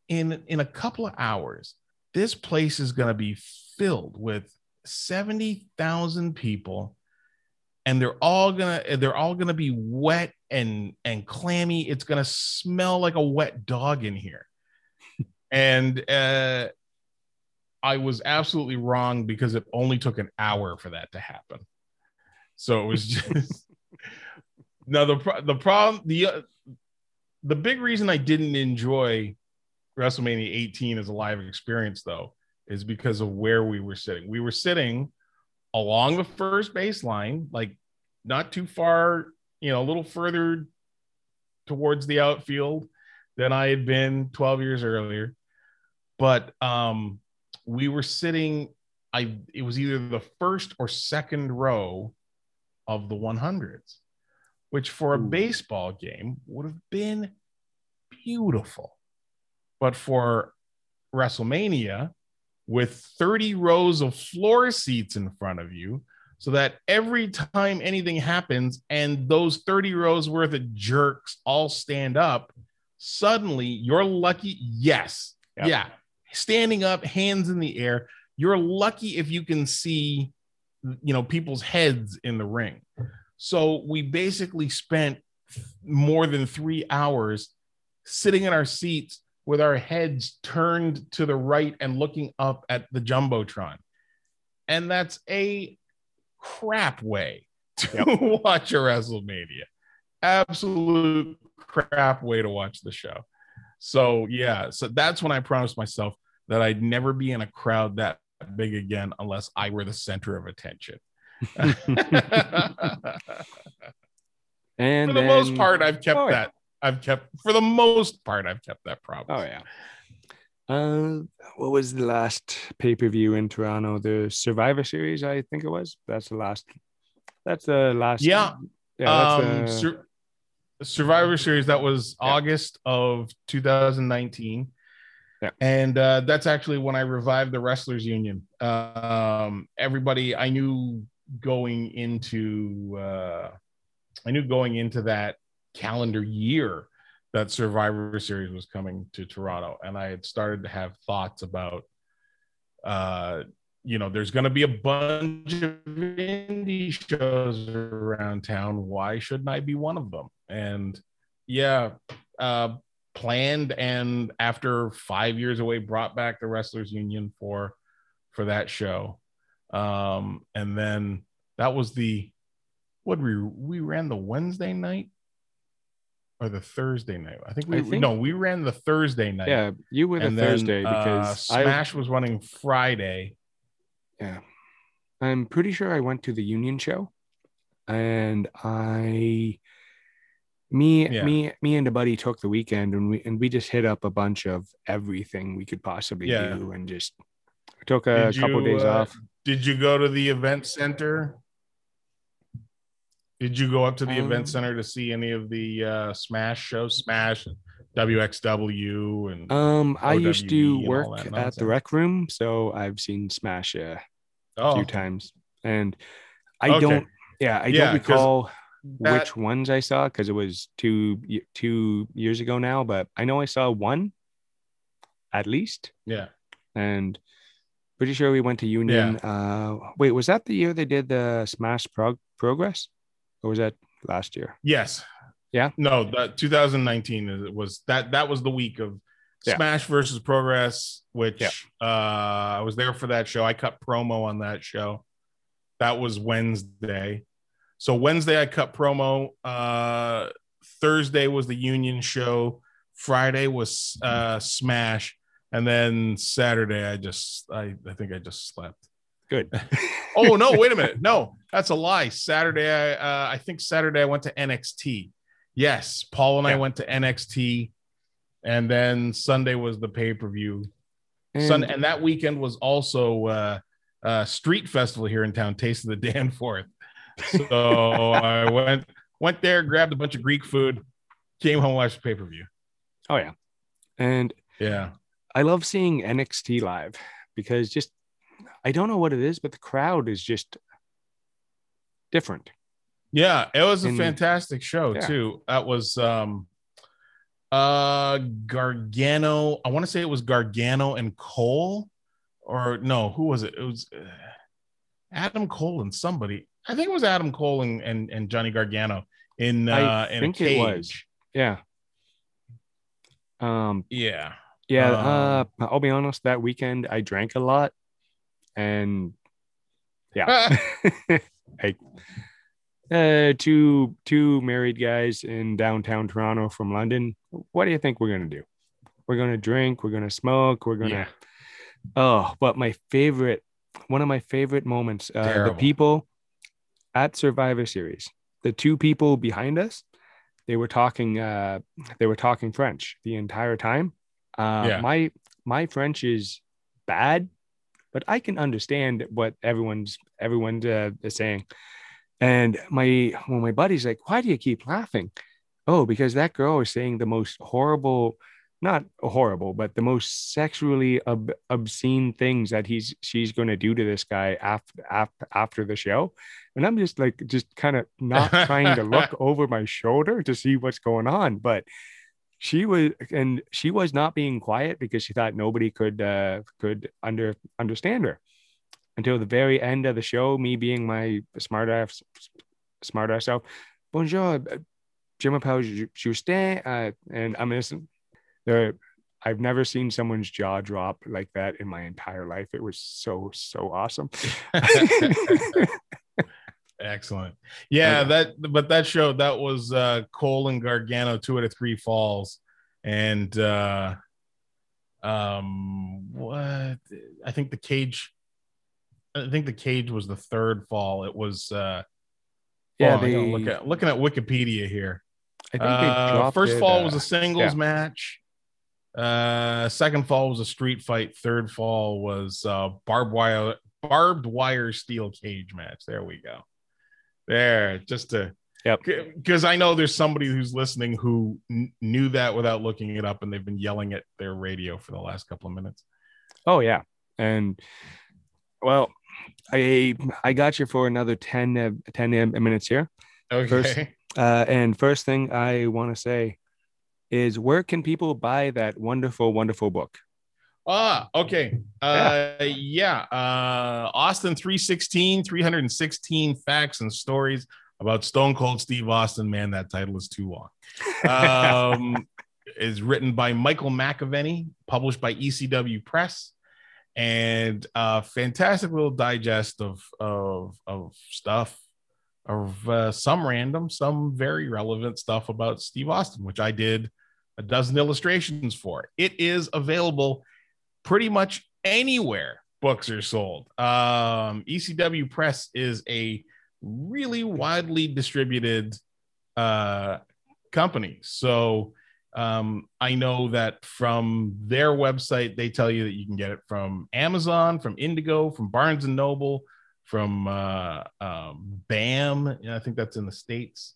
in in a couple of hours, this place is going to be filled with 70,000 people and they're all going to they're all going to be wet and and clammy. It's going to smell like a wet dog in here. and uh I was absolutely wrong because it only took an hour for that to happen. So it was just now the the problem the uh, the big reason I didn't enjoy WrestleMania 18 as a live experience though is because of where we were sitting. We were sitting along the first baseline, like not too far, you know, a little further towards the outfield than I had been 12 years earlier. But um we were sitting I it was either the first or second row of the 100s, which for a Ooh. baseball game would have been beautiful. But for WrestleMania, with 30 rows of floor seats in front of you, so that every time anything happens and those 30 rows worth of jerks all stand up, suddenly you're lucky. Yes. Yep. Yeah. Standing up, hands in the air. You're lucky if you can see, you know, people's heads in the ring. So we basically spent more than three hours sitting in our seats with our heads turned to the right and looking up at the jumbotron. And that's a crap way to watch a wrestlemania. Absolute crap way to watch the show. So yeah so that's when i promised myself that i'd never be in a crowd that big again unless i were the center of attention and for the most part i've kept Oh, yeah. that i've kept for the most part i've kept that promise Oh yeah. Uh, what was the last pay per view in Toronto? The Survivor Series, I think it was. That's the last. That's the last. Yeah. Yeah. um, the, Sur- Survivor Series that was Yeah. August of 2019. Yeah. And uh, that's actually when I revived the Wrestlers Union. Um, everybody I knew going into uh, I knew going into that calendar year that Survivor Series was coming to Toronto, and I had started to have thoughts about, uh, you know, there's going to be a bunch of indie shows around town. Why shouldn't I be one of them? And yeah, uh, planned and after five years away, brought back the Wrestlers Union for for that show, um, and then that was the what we we ran the Wednesday night or the Thursday night. I think we I think- no, we ran the Thursday night. Yeah, you were the then, Thursday uh, because I Smash was running Friday. yeah. I'm pretty sure I went to the Union show, and I, me, Yeah. me, me, and a buddy took the weekend, and we and we just hit up a bunch of everything we could possibly Yeah. do, and just took a Did couple you, days uh, off. Did you go to the event center? Did you go up to the Um, event center to see any of the uh, Smash shows? Smash, and WXW, and Um, I used to work at the rec room, so I've seen Smash a oh, few times, and I Okay. don't. Yeah, I Yeah, don't recall that- which ones I saw because it was two two years ago now, but I know I saw one at least, yeah, and pretty sure we went to Union. Uh, wait, was that the year they did the Smash Prog- Progress, or was that last year? yes, Yeah? No, that 2019 is- was that that was the week of Yeah. Smash versus Progress, which Yeah. uh, I was there for that show. I cut promo on that show. That was Wednesday. So Wednesday I cut promo. Uh, Thursday was the Union show. Friday was uh, Smash, and then Saturday I just I I think I just slept. Good. Oh no! Wait a minute. No, that's a lie. Saturday, I uh, I think Saturday I went to NXT. Yes, Paul and I went to NXT, and then Sunday was the pay per view. And, Sun and that weekend was also uh, uh, street festival here in town, Taste of the Danforth. So I went went there, grabbed a bunch of Greek food, came home, watched the pay per view. oh yeah, and Yeah, I love seeing NXT live because just I don't know what it is, but the crowd is just different. Yeah, it was a And- fantastic show Yeah. too. That was um uh Gargano. I want to say it was Gargano and Cole, or no, who was it? It was uh, Adam Cole and somebody. I think it was Adam Cole and and, and Johnny Gargano in I uh in think a it was. Yeah. Um. Yeah. Yeah. Um, uh. I'll be honest. That weekend, I drank a lot, and yeah, like uh, two two married guys in downtown Toronto from London. What do you think we're gonna do? We're gonna drink. We're gonna smoke. We're gonna. Yeah. Oh, but my favorite, one of my favorite moments, uh, the people at Survivor Series, the two people behind us, they were talking, uh, they were talking French the entire time. Uh, Yeah. My my French is bad, but I can understand what everyone's everyone's uh, is saying. And my when my buddy's like, "Why do you keep laughing?" Oh, because that girl is saying the most horrible, not horrible, but the most sexually ob- obscene things that he's she's going to do to this guy after after after the show. And I'm just like, just kind of not trying to look over my shoulder to see what's going on, but she was and she was not being quiet because she thought nobody could uh could under understand her until the very end of the show me being my smart ass smart ass self bonjour je m'appelle Ju- Justin uh, and I'm innocent there I've never seen someone's jaw drop like that in my entire life it was so so awesome Excellent. Yeah, that but that show that was uh Cole and Gargano two out of three falls. And uh um what I think the cage I think the cage was the third fall. It was uh yeah hold on, I gotta they, look at looking at Wikipedia here. I think they Uh, first fall uh, was a singles yeah. match. Uh, second fall was a street fight. Third fall was uh, barbed wire, barbed wire steel cage match. There we go. There, just to Yep. because I know there's somebody who's listening who kn- knew that without looking it up, and they've been yelling at their radio for the last couple of minutes. Oh yeah, and well, I I got you for another 10, uh, 10 minutes here. Okay. First- Uh, and first thing I want to say, is where can people buy that wonderful, wonderful book? Ah, okay. Uh yeah. Uh Austin 316, 316 facts and stories about Stone Cold Steve Austin. Man, that title is too long. Um is written by Michael McAvennie, published by ECW Press, and a fantastic little digest of of of stuff of uh, some random, some very relevant stuff about Steve Austin, which I did a dozen illustrations for. It is available pretty much anywhere books are sold. Um, ECW Press is a really widely distributed uh, company. So um, I know that from their website, they tell you that you can get it from Amazon, from Indigo, from Barnes and Noble, from uh, um, BAM. I think that's in the States.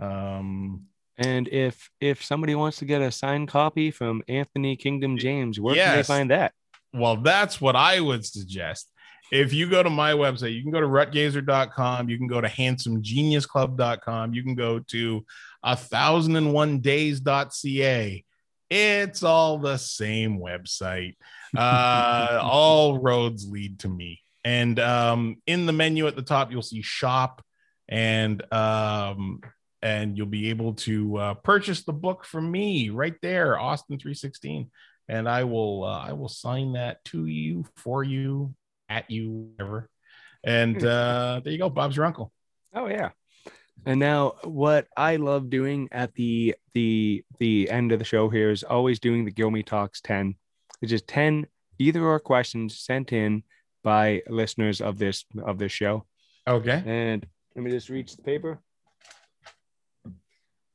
Um, And if if somebody wants to get a signed copy from Anthony Kingdom James, where can they find that? Well, that's what I would suggest. If you go to my website, you can go to rutgazer.com, you can go to handsomegeniusclub.com, you can go to a thousand and one days.ca. It's all the same website. Uh, all roads lead to me. And um, in the menu at the top, you'll see shop and um, and you'll be able to uh, purchase the book from me right there, Austin 316 and I will uh, I will sign that to you for you at you whatever. And uh, there you go, Bob's your uncle. Oh yeah. And now what I love doing at the the the end of the show here is always doing the Gilmy Talks 10, which is 10 either or questions sent in by listeners of this of this show. Okay. And let me just reach the paper.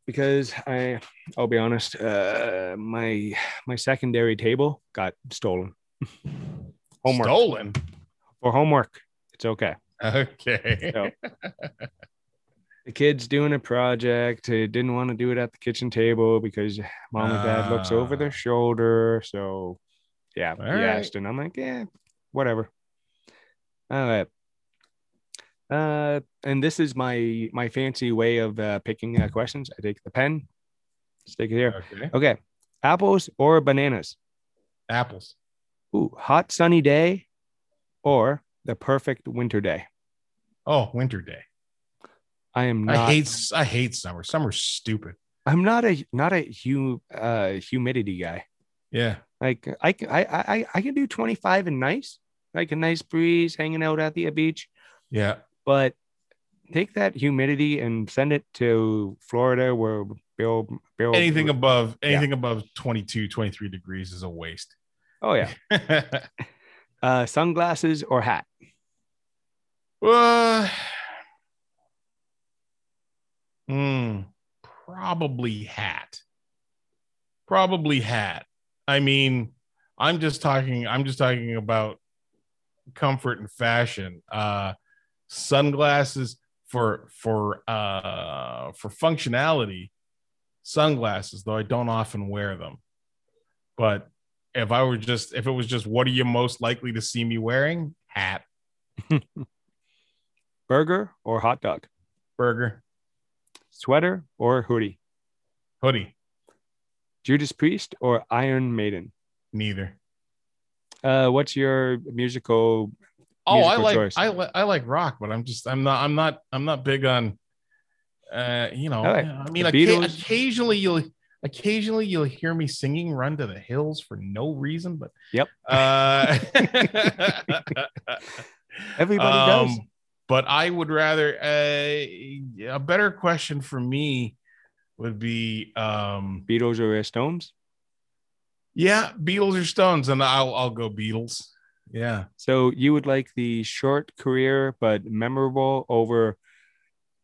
Because I I'll be honest, uh my my secondary table got stolen. homework. Stolen. For homework. It's okay. Okay. So, the kids doing a project. They didn't want to do it at the kitchen table because mom and dad looks over Ah. their shoulder. So, yeah, he right. asked, and I'm like, yeah, whatever. All right. Uh, and this is my my fancy way of uh, picking uh, questions. I take the pen, stick it here. Okay. Okay, apples or bananas? Apples. Ooh, hot sunny day, or the perfect winter day. Oh, winter day. I am not. I hate I hate summer. Summer's stupid. I'm not a not a hu, uh, humidity guy. Yeah. Like I can I, I I can do 25 and nice, like a nice breeze, hanging out at the beach. Yeah. But take that humidity and send it to Florida, where Bill Bill Anything above Yeah. anything above 22, 23 degrees is a waste. Oh yeah, uh, sunglasses or hat. Uh, hmm, probably hat. Probably hat. I mean, I'm just talking. I'm just talking about comfort and fashion. Uh, sunglasses for for uh for functionality. Sunglasses, though I don't often wear them. But if I were just if it was just what are you most likely to see me wearing? Hat, Burger or hot dog. burger, Sweater or hoodie. hoodie. Judas Priest or Iron Maiden. Neither. Uh, what's your musical? Oh, I like choice? I li- I like rock, but I'm just I'm not I'm not I'm not big on uh you know right. I mean occa- occasionally you'll occasionally you'll hear me singing Run to the Hills for no reason, but Yep. Uh, Everybody does. um, But I would rather uh, a better question for me would be um Beatles or Stones. Yeah, Beatles or Stones, and I'll I'll go Beatles. Yeah. So you would like the short career but memorable over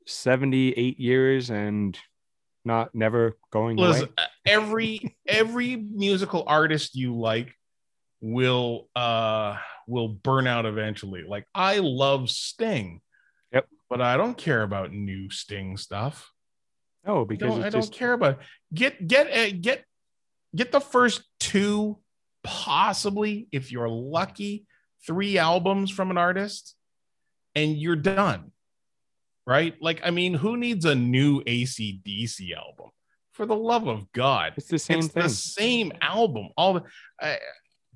78 years and not never going Listen, away. uh, every every musical artist you like will uh will burn out eventually. Like I love Sting. Yep. But I don't care about new Sting stuff. Oh, I because don't, I don't just care about get get uh, get get the first two possibly if you're lucky three albums from an artist and you're done right like i mean who needs a new acdc album For the love of God. It's the same it's thing. the same album. All the uh,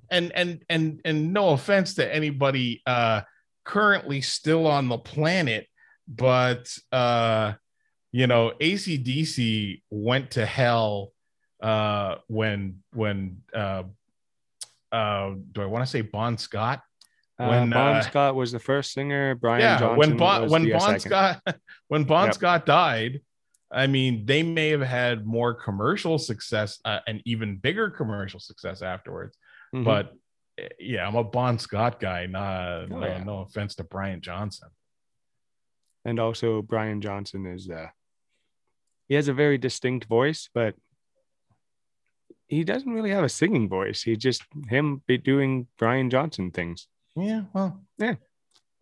and and and and no offense to anybody uh currently still on the planet, but uh you know, ACDC went to hell uh when when uh uh do I want to say Bon Scott? Uh, when, Bon uh, Scott was the first singer. Brian yeah, Johnson when Bon when uh, Bon second. Scott when Bon Yep. Scott died, I mean, they may have had more commercial success uh, and even bigger commercial success afterwards. Mhm. But uh, yeah, I'm a Bon Scott guy. Nah, Oh, no, yeah. no offense to Brian Johnson. and also Brian Johnson is uh he has a very distinct voice, but he doesn't really have a singing voice. He just him be doing Brian Johnson things. Yeah, well, yeah.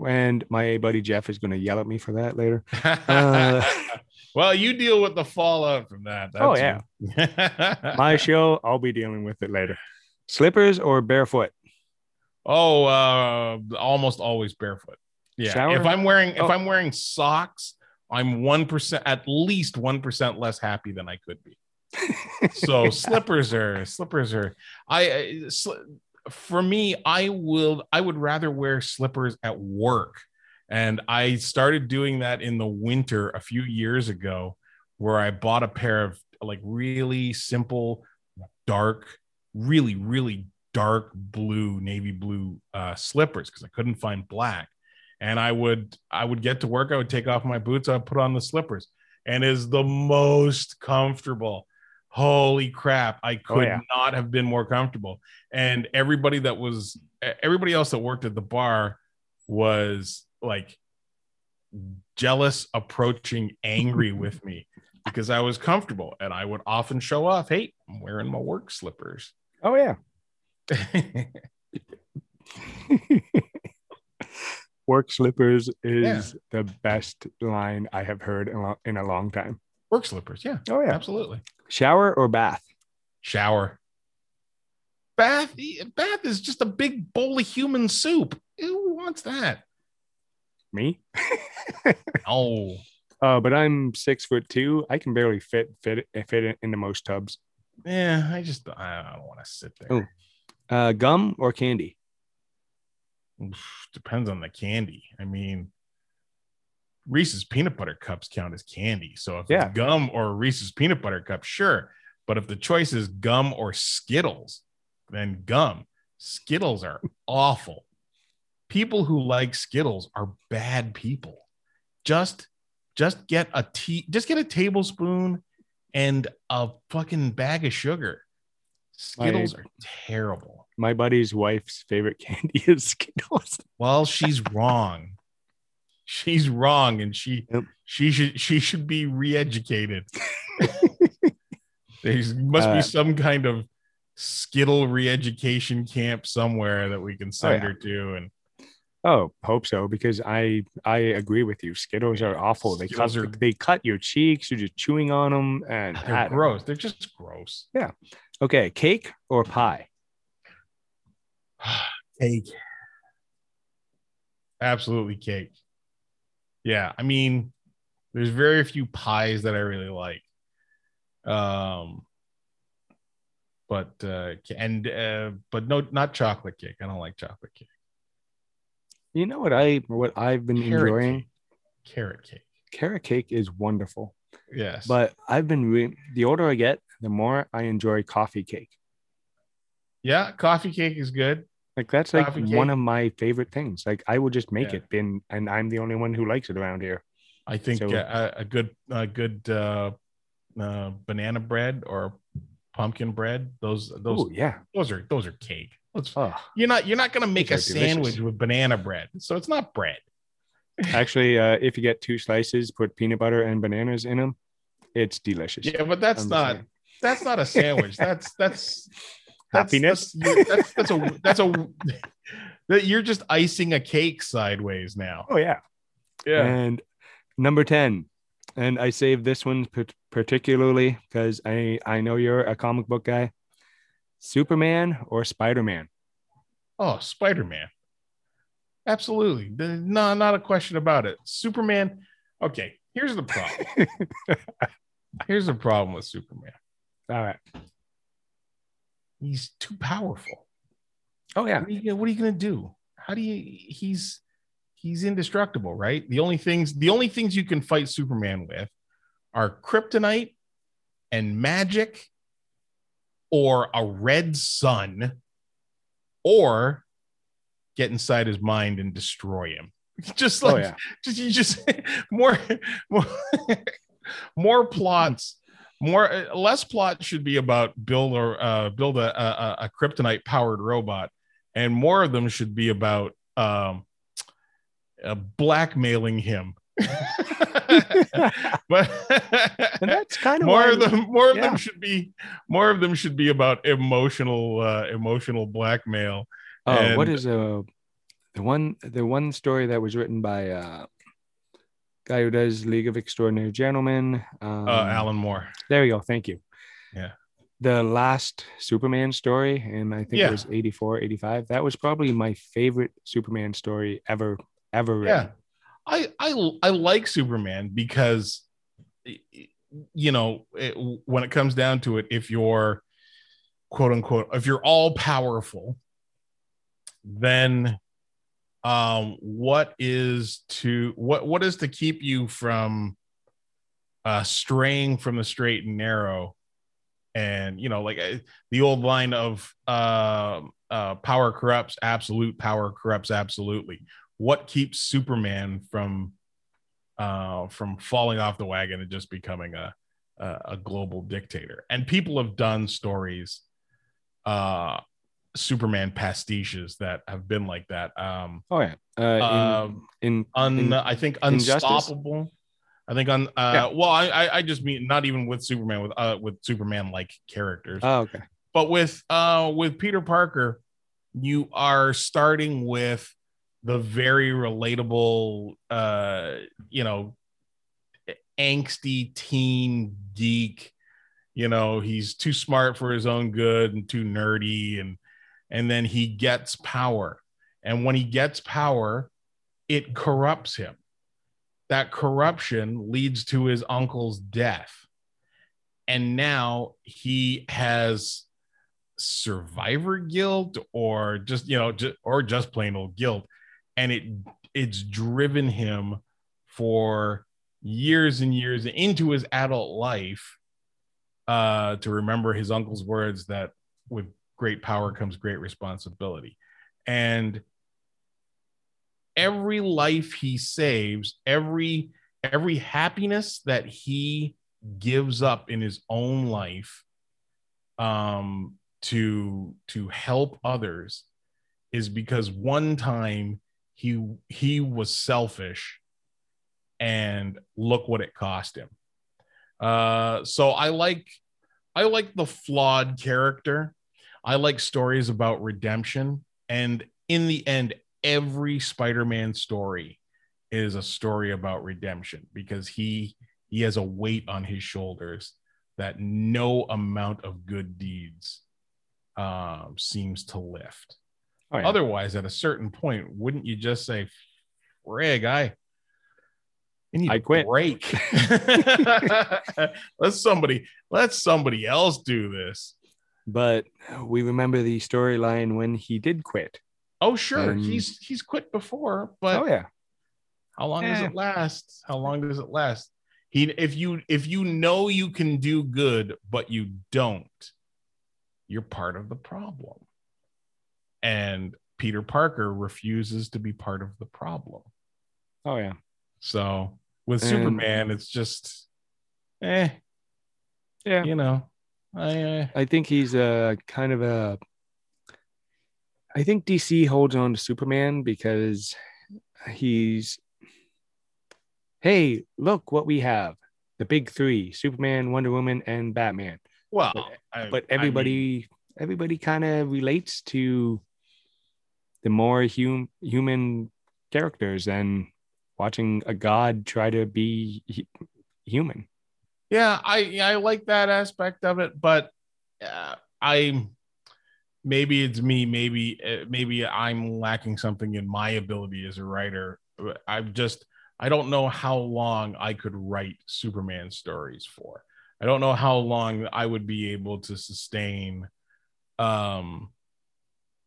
And my buddy Jeff is going to yell at me for that later. Uh, well, you deal with the fallout from that. Oh, yeah. My show, I'll be dealing with it later. Slippers or barefoot? Oh, uh, almost always barefoot. Yeah. Shower? If I'm wearing if Oh. I'm wearing socks, I'm one percent at least one percent less happy than I could be. So slippers are slippers are I sli- for me I will I would rather wear slippers at work. And I started doing that in the winter a few years ago where I bought a pair of like really simple dark really really dark blue navy blue uh, slippers because I couldn't find black. And I would I would get to work. I would take off my boots. I would put on the slippers, and is the most comfortable. Holy crap! I Oh, could yeah. not have been more comfortable. And everybody that was everybody else that worked at the bar was like jealous, approaching, angry with me because I was comfortable, and I would often show off. Hey, I'm wearing my work slippers. Oh yeah. Work slippers is the best line I have heard in a, lo- in a long time. Work slippers. Yeah, Oh yeah. absolutely. Shower or bath? Shower. Bath. Bath is just a big bowl of human soup. Who wants that? Me? Oh, Uh, but I'm six foot two. I can barely fit fit it, fit into most tubs. yeah. I just I don't want to sit there. Oh. Uh, gum or candy? Oof, Depends on the candy. I mean, Reese's peanut butter cups count as candy. So if Yeah. it's gum or Reese's peanut butter cup, sure. But if the choice is gum or Skittles, then gum. Skittles are awful. People who like Skittles are bad people. Just just get a tea, just get a tablespoon and a fucking bag of sugar. Skittles I- are terrible. My buddy's wife's favorite candy is Skittles. Well, she's wrong. She's wrong, and she Yep. she should she should be re-educated. there must Uh, be some kind of Skittle re-education camp somewhere that we can send yeah. her to. And Oh, hope so because I I agree with you. Skittles are awful. They cut are- they cut your cheeks. You're just chewing on them, and they're don't gross. They're just gross. Yeah. Okay, cake or pie? cake. Absolutely cake. Yeah, I mean, there's very few pies that I really like. Um but uh and uh but no not chocolate cake. I don't like chocolate cake. You know what I what I've been Carrot enjoying? cake. Carrot cake. Carrot cake is wonderful, Yes. but I've been re- the older I get, the more I enjoy coffee cake. yeah, coffee cake is good. Like that's like one of my favorite things. Like I will just make Yeah. it, and and I'm the only one who likes it around here. I think So- uh, a, a good a good uh, uh banana bread or pumpkin bread. Those those Oh yeah. those are those are cake. Let's Oh, You're not you're not gonna make a are delicious. sandwich with banana bread, so it's not bread. actually, uh, if you get two slices, put peanut butter and bananas in them, it's delicious. Yeah, but that's I'm not that's not a sandwich. that's that's Happiness? That's, that's that's a that's a that you're just icing a cake sideways now. Oh yeah. Yeah. And number 10, and I saved this one particularly because I, I know you're a comic book guy. Superman or Spider Man? Oh, Spider Man. Absolutely. No, not a question about it. Superman. Okay, here's the problem. Here's the problem with Superman. All right. He's too powerful. Oh yeah. What are you, what are you gonna do? How do you? He's he's indestructible, right? The only things the only things you can fight Superman with are kryptonite and magic, or a red sun, or get inside his mind and destroy him. Just oh, like oh yeah. just you just more more, more plots more uh, less plot should be about build or uh, build a, a, a kryptonite powered robot and more of them should be about um, uh, blackmailing him but and that's kind of more of them more of yeah. them should be more of them should be about emotional uh, emotional blackmail Oh, what and- is uh the one the one story that was written by uh guy who does League of Extraordinary Gentlemen? Um, uh, alan moore There you go. Thank you. Yeah. The last Superman story, and I think Yeah. it was 84, 85. That was probably my favorite Superman story ever, ever yeah i i i like superman because you know it, when it comes down to it if you're quote unquote if you're all powerful then um what is to what what is to keep you from uh straying from the straight and narrow? And you know like uh, the old line of uh, uh power corrupts absolute power corrupts absolutely. What keeps superman from uh from falling off the wagon and just becoming a a, a global dictator? And people have done stories uh superman pastiches that have been like that um Oh yeah. Uh, um in, in, un, in- I think Injustice? unstoppable. I think on uh Yeah. well I, I I just mean not even with Superman with uh with Superman like characters, oh okay. but with uh with Peter Parker, you are starting with the very relatable uh you know angsty teen geek you know he's too smart for his own good and too nerdy and and then he gets power. And when he gets power it corrupts him. That corruption leads to his uncle's death. And now he has survivor guilt or just you know or just plain old guilt. And it it's driven him for years and years into his adult life uh to remember his uncle's words that with great power comes great responsibility. And every life he saves every every happiness that he gives up in his own life um to to help others is because one time he he was selfish and look what it cost him. Uh so i like i like the flawed character i like stories about redemption and in the end every spider-man story is a story about redemption because he he has a weight on his shoulders that no amount of good deeds um, seems to lift. Oh, yeah. Otherwise, at a certain point, wouldn't you just say, "Frig, I, I need I a quit." break. let somebody let somebody else do this." But we remember the storyline when he did quit. Oh, sure, Um, he's he's quit before, but oh yeah. How long does Eh. it last? How long does it last? He if you if you know you can do good but you don't, you're part of the problem. And Peter Parker refuses to be part of the problem. Oh yeah. So with And- Superman, it's just eh, Yeah. you know. I uh, I think he's a kind of a. I think DC holds on to Superman because he's. Hey, look what we have! The big three: Superman, Wonder Woman, and Batman. well, But- I- But I mean, everybody, everybody kind of relates to the more hum, human characters and watching a god try to be hu- human. Yeah i i like that aspect of it but uh, i maybe it's me maybe uh, maybe i'm lacking something in my ability as a writer. I've just i don't know how long i could write superman stories for. I don't know how long I would be able to sustain um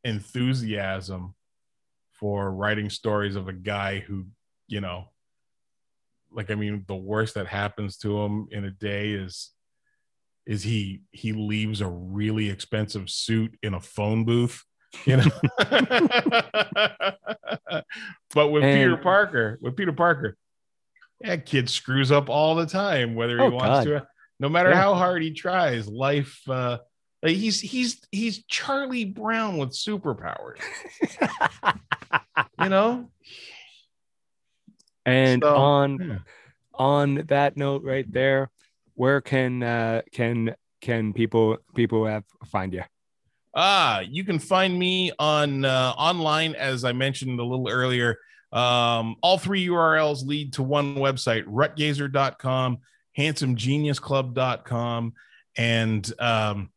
enthusiasm for writing stories of a guy who, you know, like I mean, the worst that happens to him in a day is is he he leaves a really expensive suit in a phone booth, you know. but with And- Peter Parker, with Peter Parker, that kid screws up all the time, whether he Oh, wants God. to. No matter Yeah. how hard he tries, life. Uh, he's he's he's Charlie Brown with superpowers. You know. And So, on yeah. on that note right there, where can uh can can people people have find you? Ah, you can find me on uh, online, as I mentioned a little earlier. Um, all three URLs lead to one website: rutgazer.com, handsomegeniusclub.com, and um,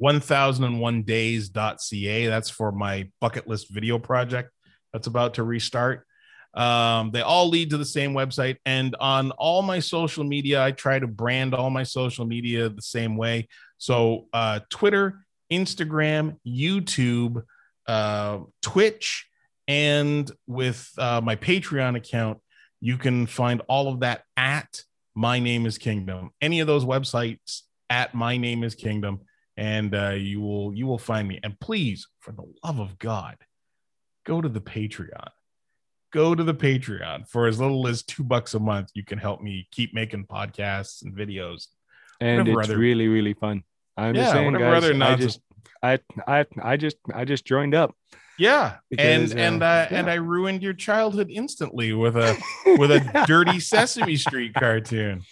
1001days.ca. That's for my bucket list video project that's about to restart. Um, they all lead to the same website. And on all my social media, I try to brand all my social media the same way. So, uh, Twitter, Instagram, YouTube, uh, Twitch, and with uh, my Patreon account, you can find all of that at My Name is Kingdom. Any of those websites at My Name is Kingdom, and uh, you will you will find me. And please, for the love of God, go to the Patreon. Go to the Patreon for as little as two bucks a month. You can help me keep making podcasts and videos. And it's other- really really fun. I'm Yeah, just saying, guys. other I nonsense- just I I I just I just joined up. Yeah, Because, and and uh, uh, and. I ruined your childhood instantly with a with a dirty Sesame Street cartoon.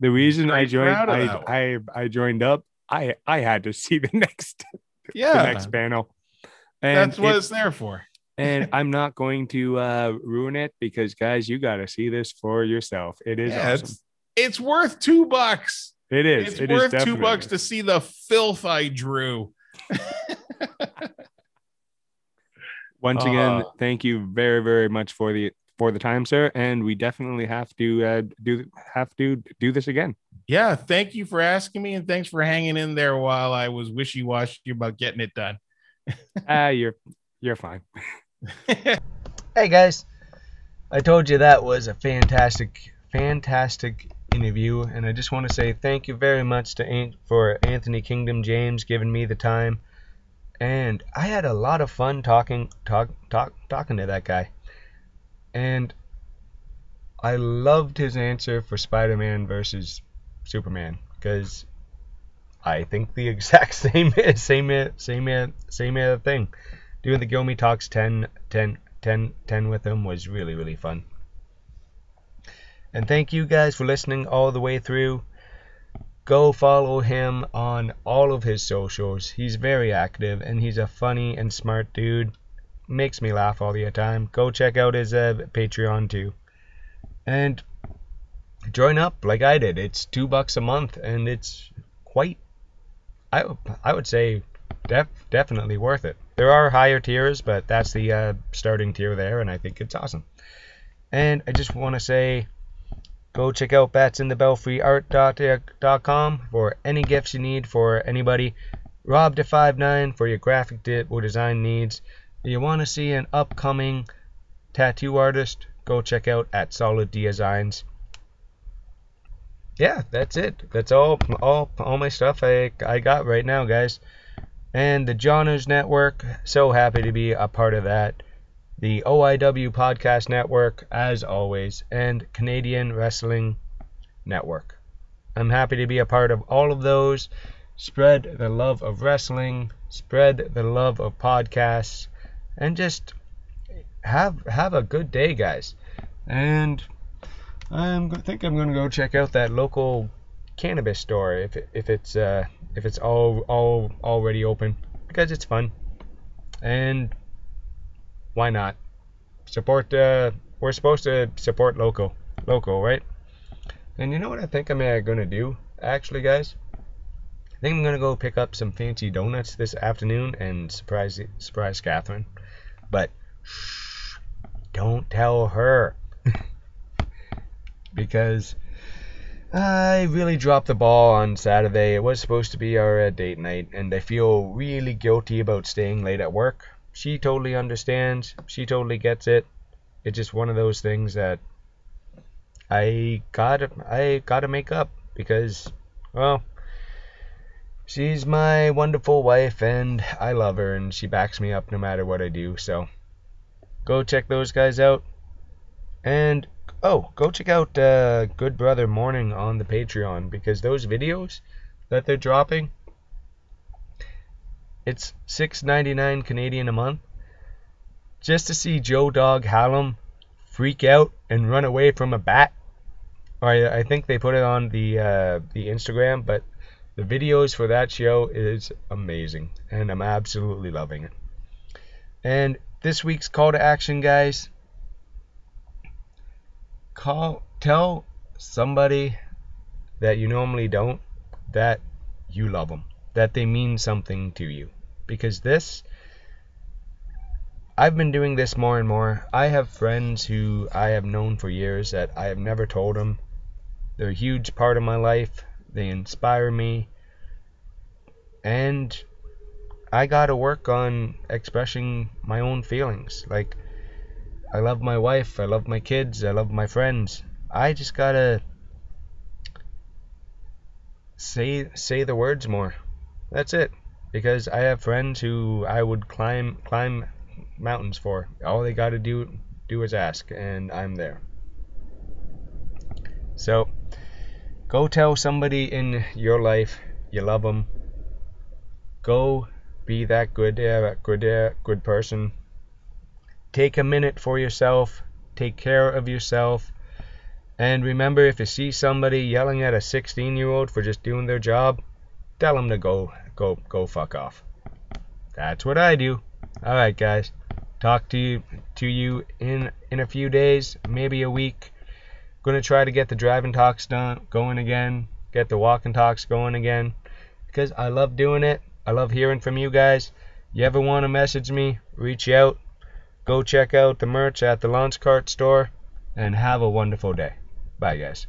The reason I joined I, I I joined up. I I had to see the next Yeah, the next panel. And that's what it- it's there for. And I'm not going to uh ruin it because guys, you got to see this for yourself. It is Yeah, awesome. it's it's worth two bucks. It is. It's It is worth two bucks to see the filth I drew. Once again, Uh, thank you very very much for the for the time, sir. And we definitely have to uh, do have to do this again. Yeah, thank you for asking me, and thanks for hanging in there while I was wishy washy about getting it done. Ah, you're you're fine. Hey guys, I told you that was a fantastic, fantastic interview, and I just want to say thank you very much to An- for Anthony Kingdom James giving me the time, and I had a lot of fun talking talk talk talking to that guy, and I loved his answer for Spider-Man versus Superman because I think the exact same same same same thing. Doing the Gomi Talks 10, 10, 10, 10 with him was really, really fun. And thank you guys for listening all the way through. Go follow him on all of his socials. He's very active and he's a funny and smart dude. Makes me laugh all the time. Go check out his uh, Patreon too. And join up like I did. It's two bucks a month and it's quite, I, I would say, def, definitely worth it. There are higher tiers, but that's the uh, starting tier there, and I think it's awesome. And I just want to say, go check out batsinthebelfryart.com for any gifts you need for anybody. Rob to 59 for your graphic di- or design needs. You want to see an upcoming tattoo artist? Go check out at Solid Designs. Yeah, that's it. That's all all all my stuff I I got right now, guys and the Johners Network. So happy to be a part of that. The OIW Podcast Network, as always, and Canadian Wrestling Network. I'm happy to be a part of all of those. Spread the love of wrestling, spread the love of podcasts, and just have have a good day, guys. And I'm I think I'm gonna go check out that local cannabis store if if it's uh if it's all all already open because it's fun. And why not? Support uh we're supposed to support local local right? And you know what I think I'm uh, gonna do actually guys? I think I'm gonna go pick up some fancy donuts this afternoon and surprise surprise Catherine. But shh, don't tell her. Because I really dropped the ball on Saturday. It was supposed to be our uh, date night, and I feel really guilty about staying late at work. She totally understands. She totally gets it. It's just one of those things that I gotta I gotta make up because, well, she's my wonderful wife, and I love her, and she backs me up no matter what I do. So, go check those guys out. And oh, go check out uh, Good Brother Morning on the Patreon because those videos that they're dropping, it's six ninety nine Canadian a month. Just to see Joe Dog Hallam freak out and run away from a bat. I, I think they put it on the uh, the Instagram, but the videos for that show is amazing, and I'm absolutely loving it. And this week's call to action, guys call tell somebody that you normally don't that you love them that they mean something to you because this I've been doing this more and more. I have friends who I have known for years that I have never told them. They're a huge part of my life. They inspire me. And I got to work on expressing my own feelings. Like I love my wife, I love my kids, I love my friends. I just gotta say say the words more. That's it. Because I have friends who I would climb climb mountains for. All they gotta do do is ask, and I'm there. So go tell somebody in your life you love them. Go be that good uh, good uh, good person Take a minute for yourself. Take care of yourself. And remember, if you see somebody yelling at a 16 year old for just doing their job, tell them to go, go, go fuck off. That's what I do. All right, guys. Talk to you, to you in in a few days, maybe a week. Gonna try to get the driving talks done, going again. Get the walking talks going again, because I love doing it. I love hearing from you guys. You ever want to message me? Reach out. Go check out the merch at the Launch Cart store and have a wonderful day. Bye, guys.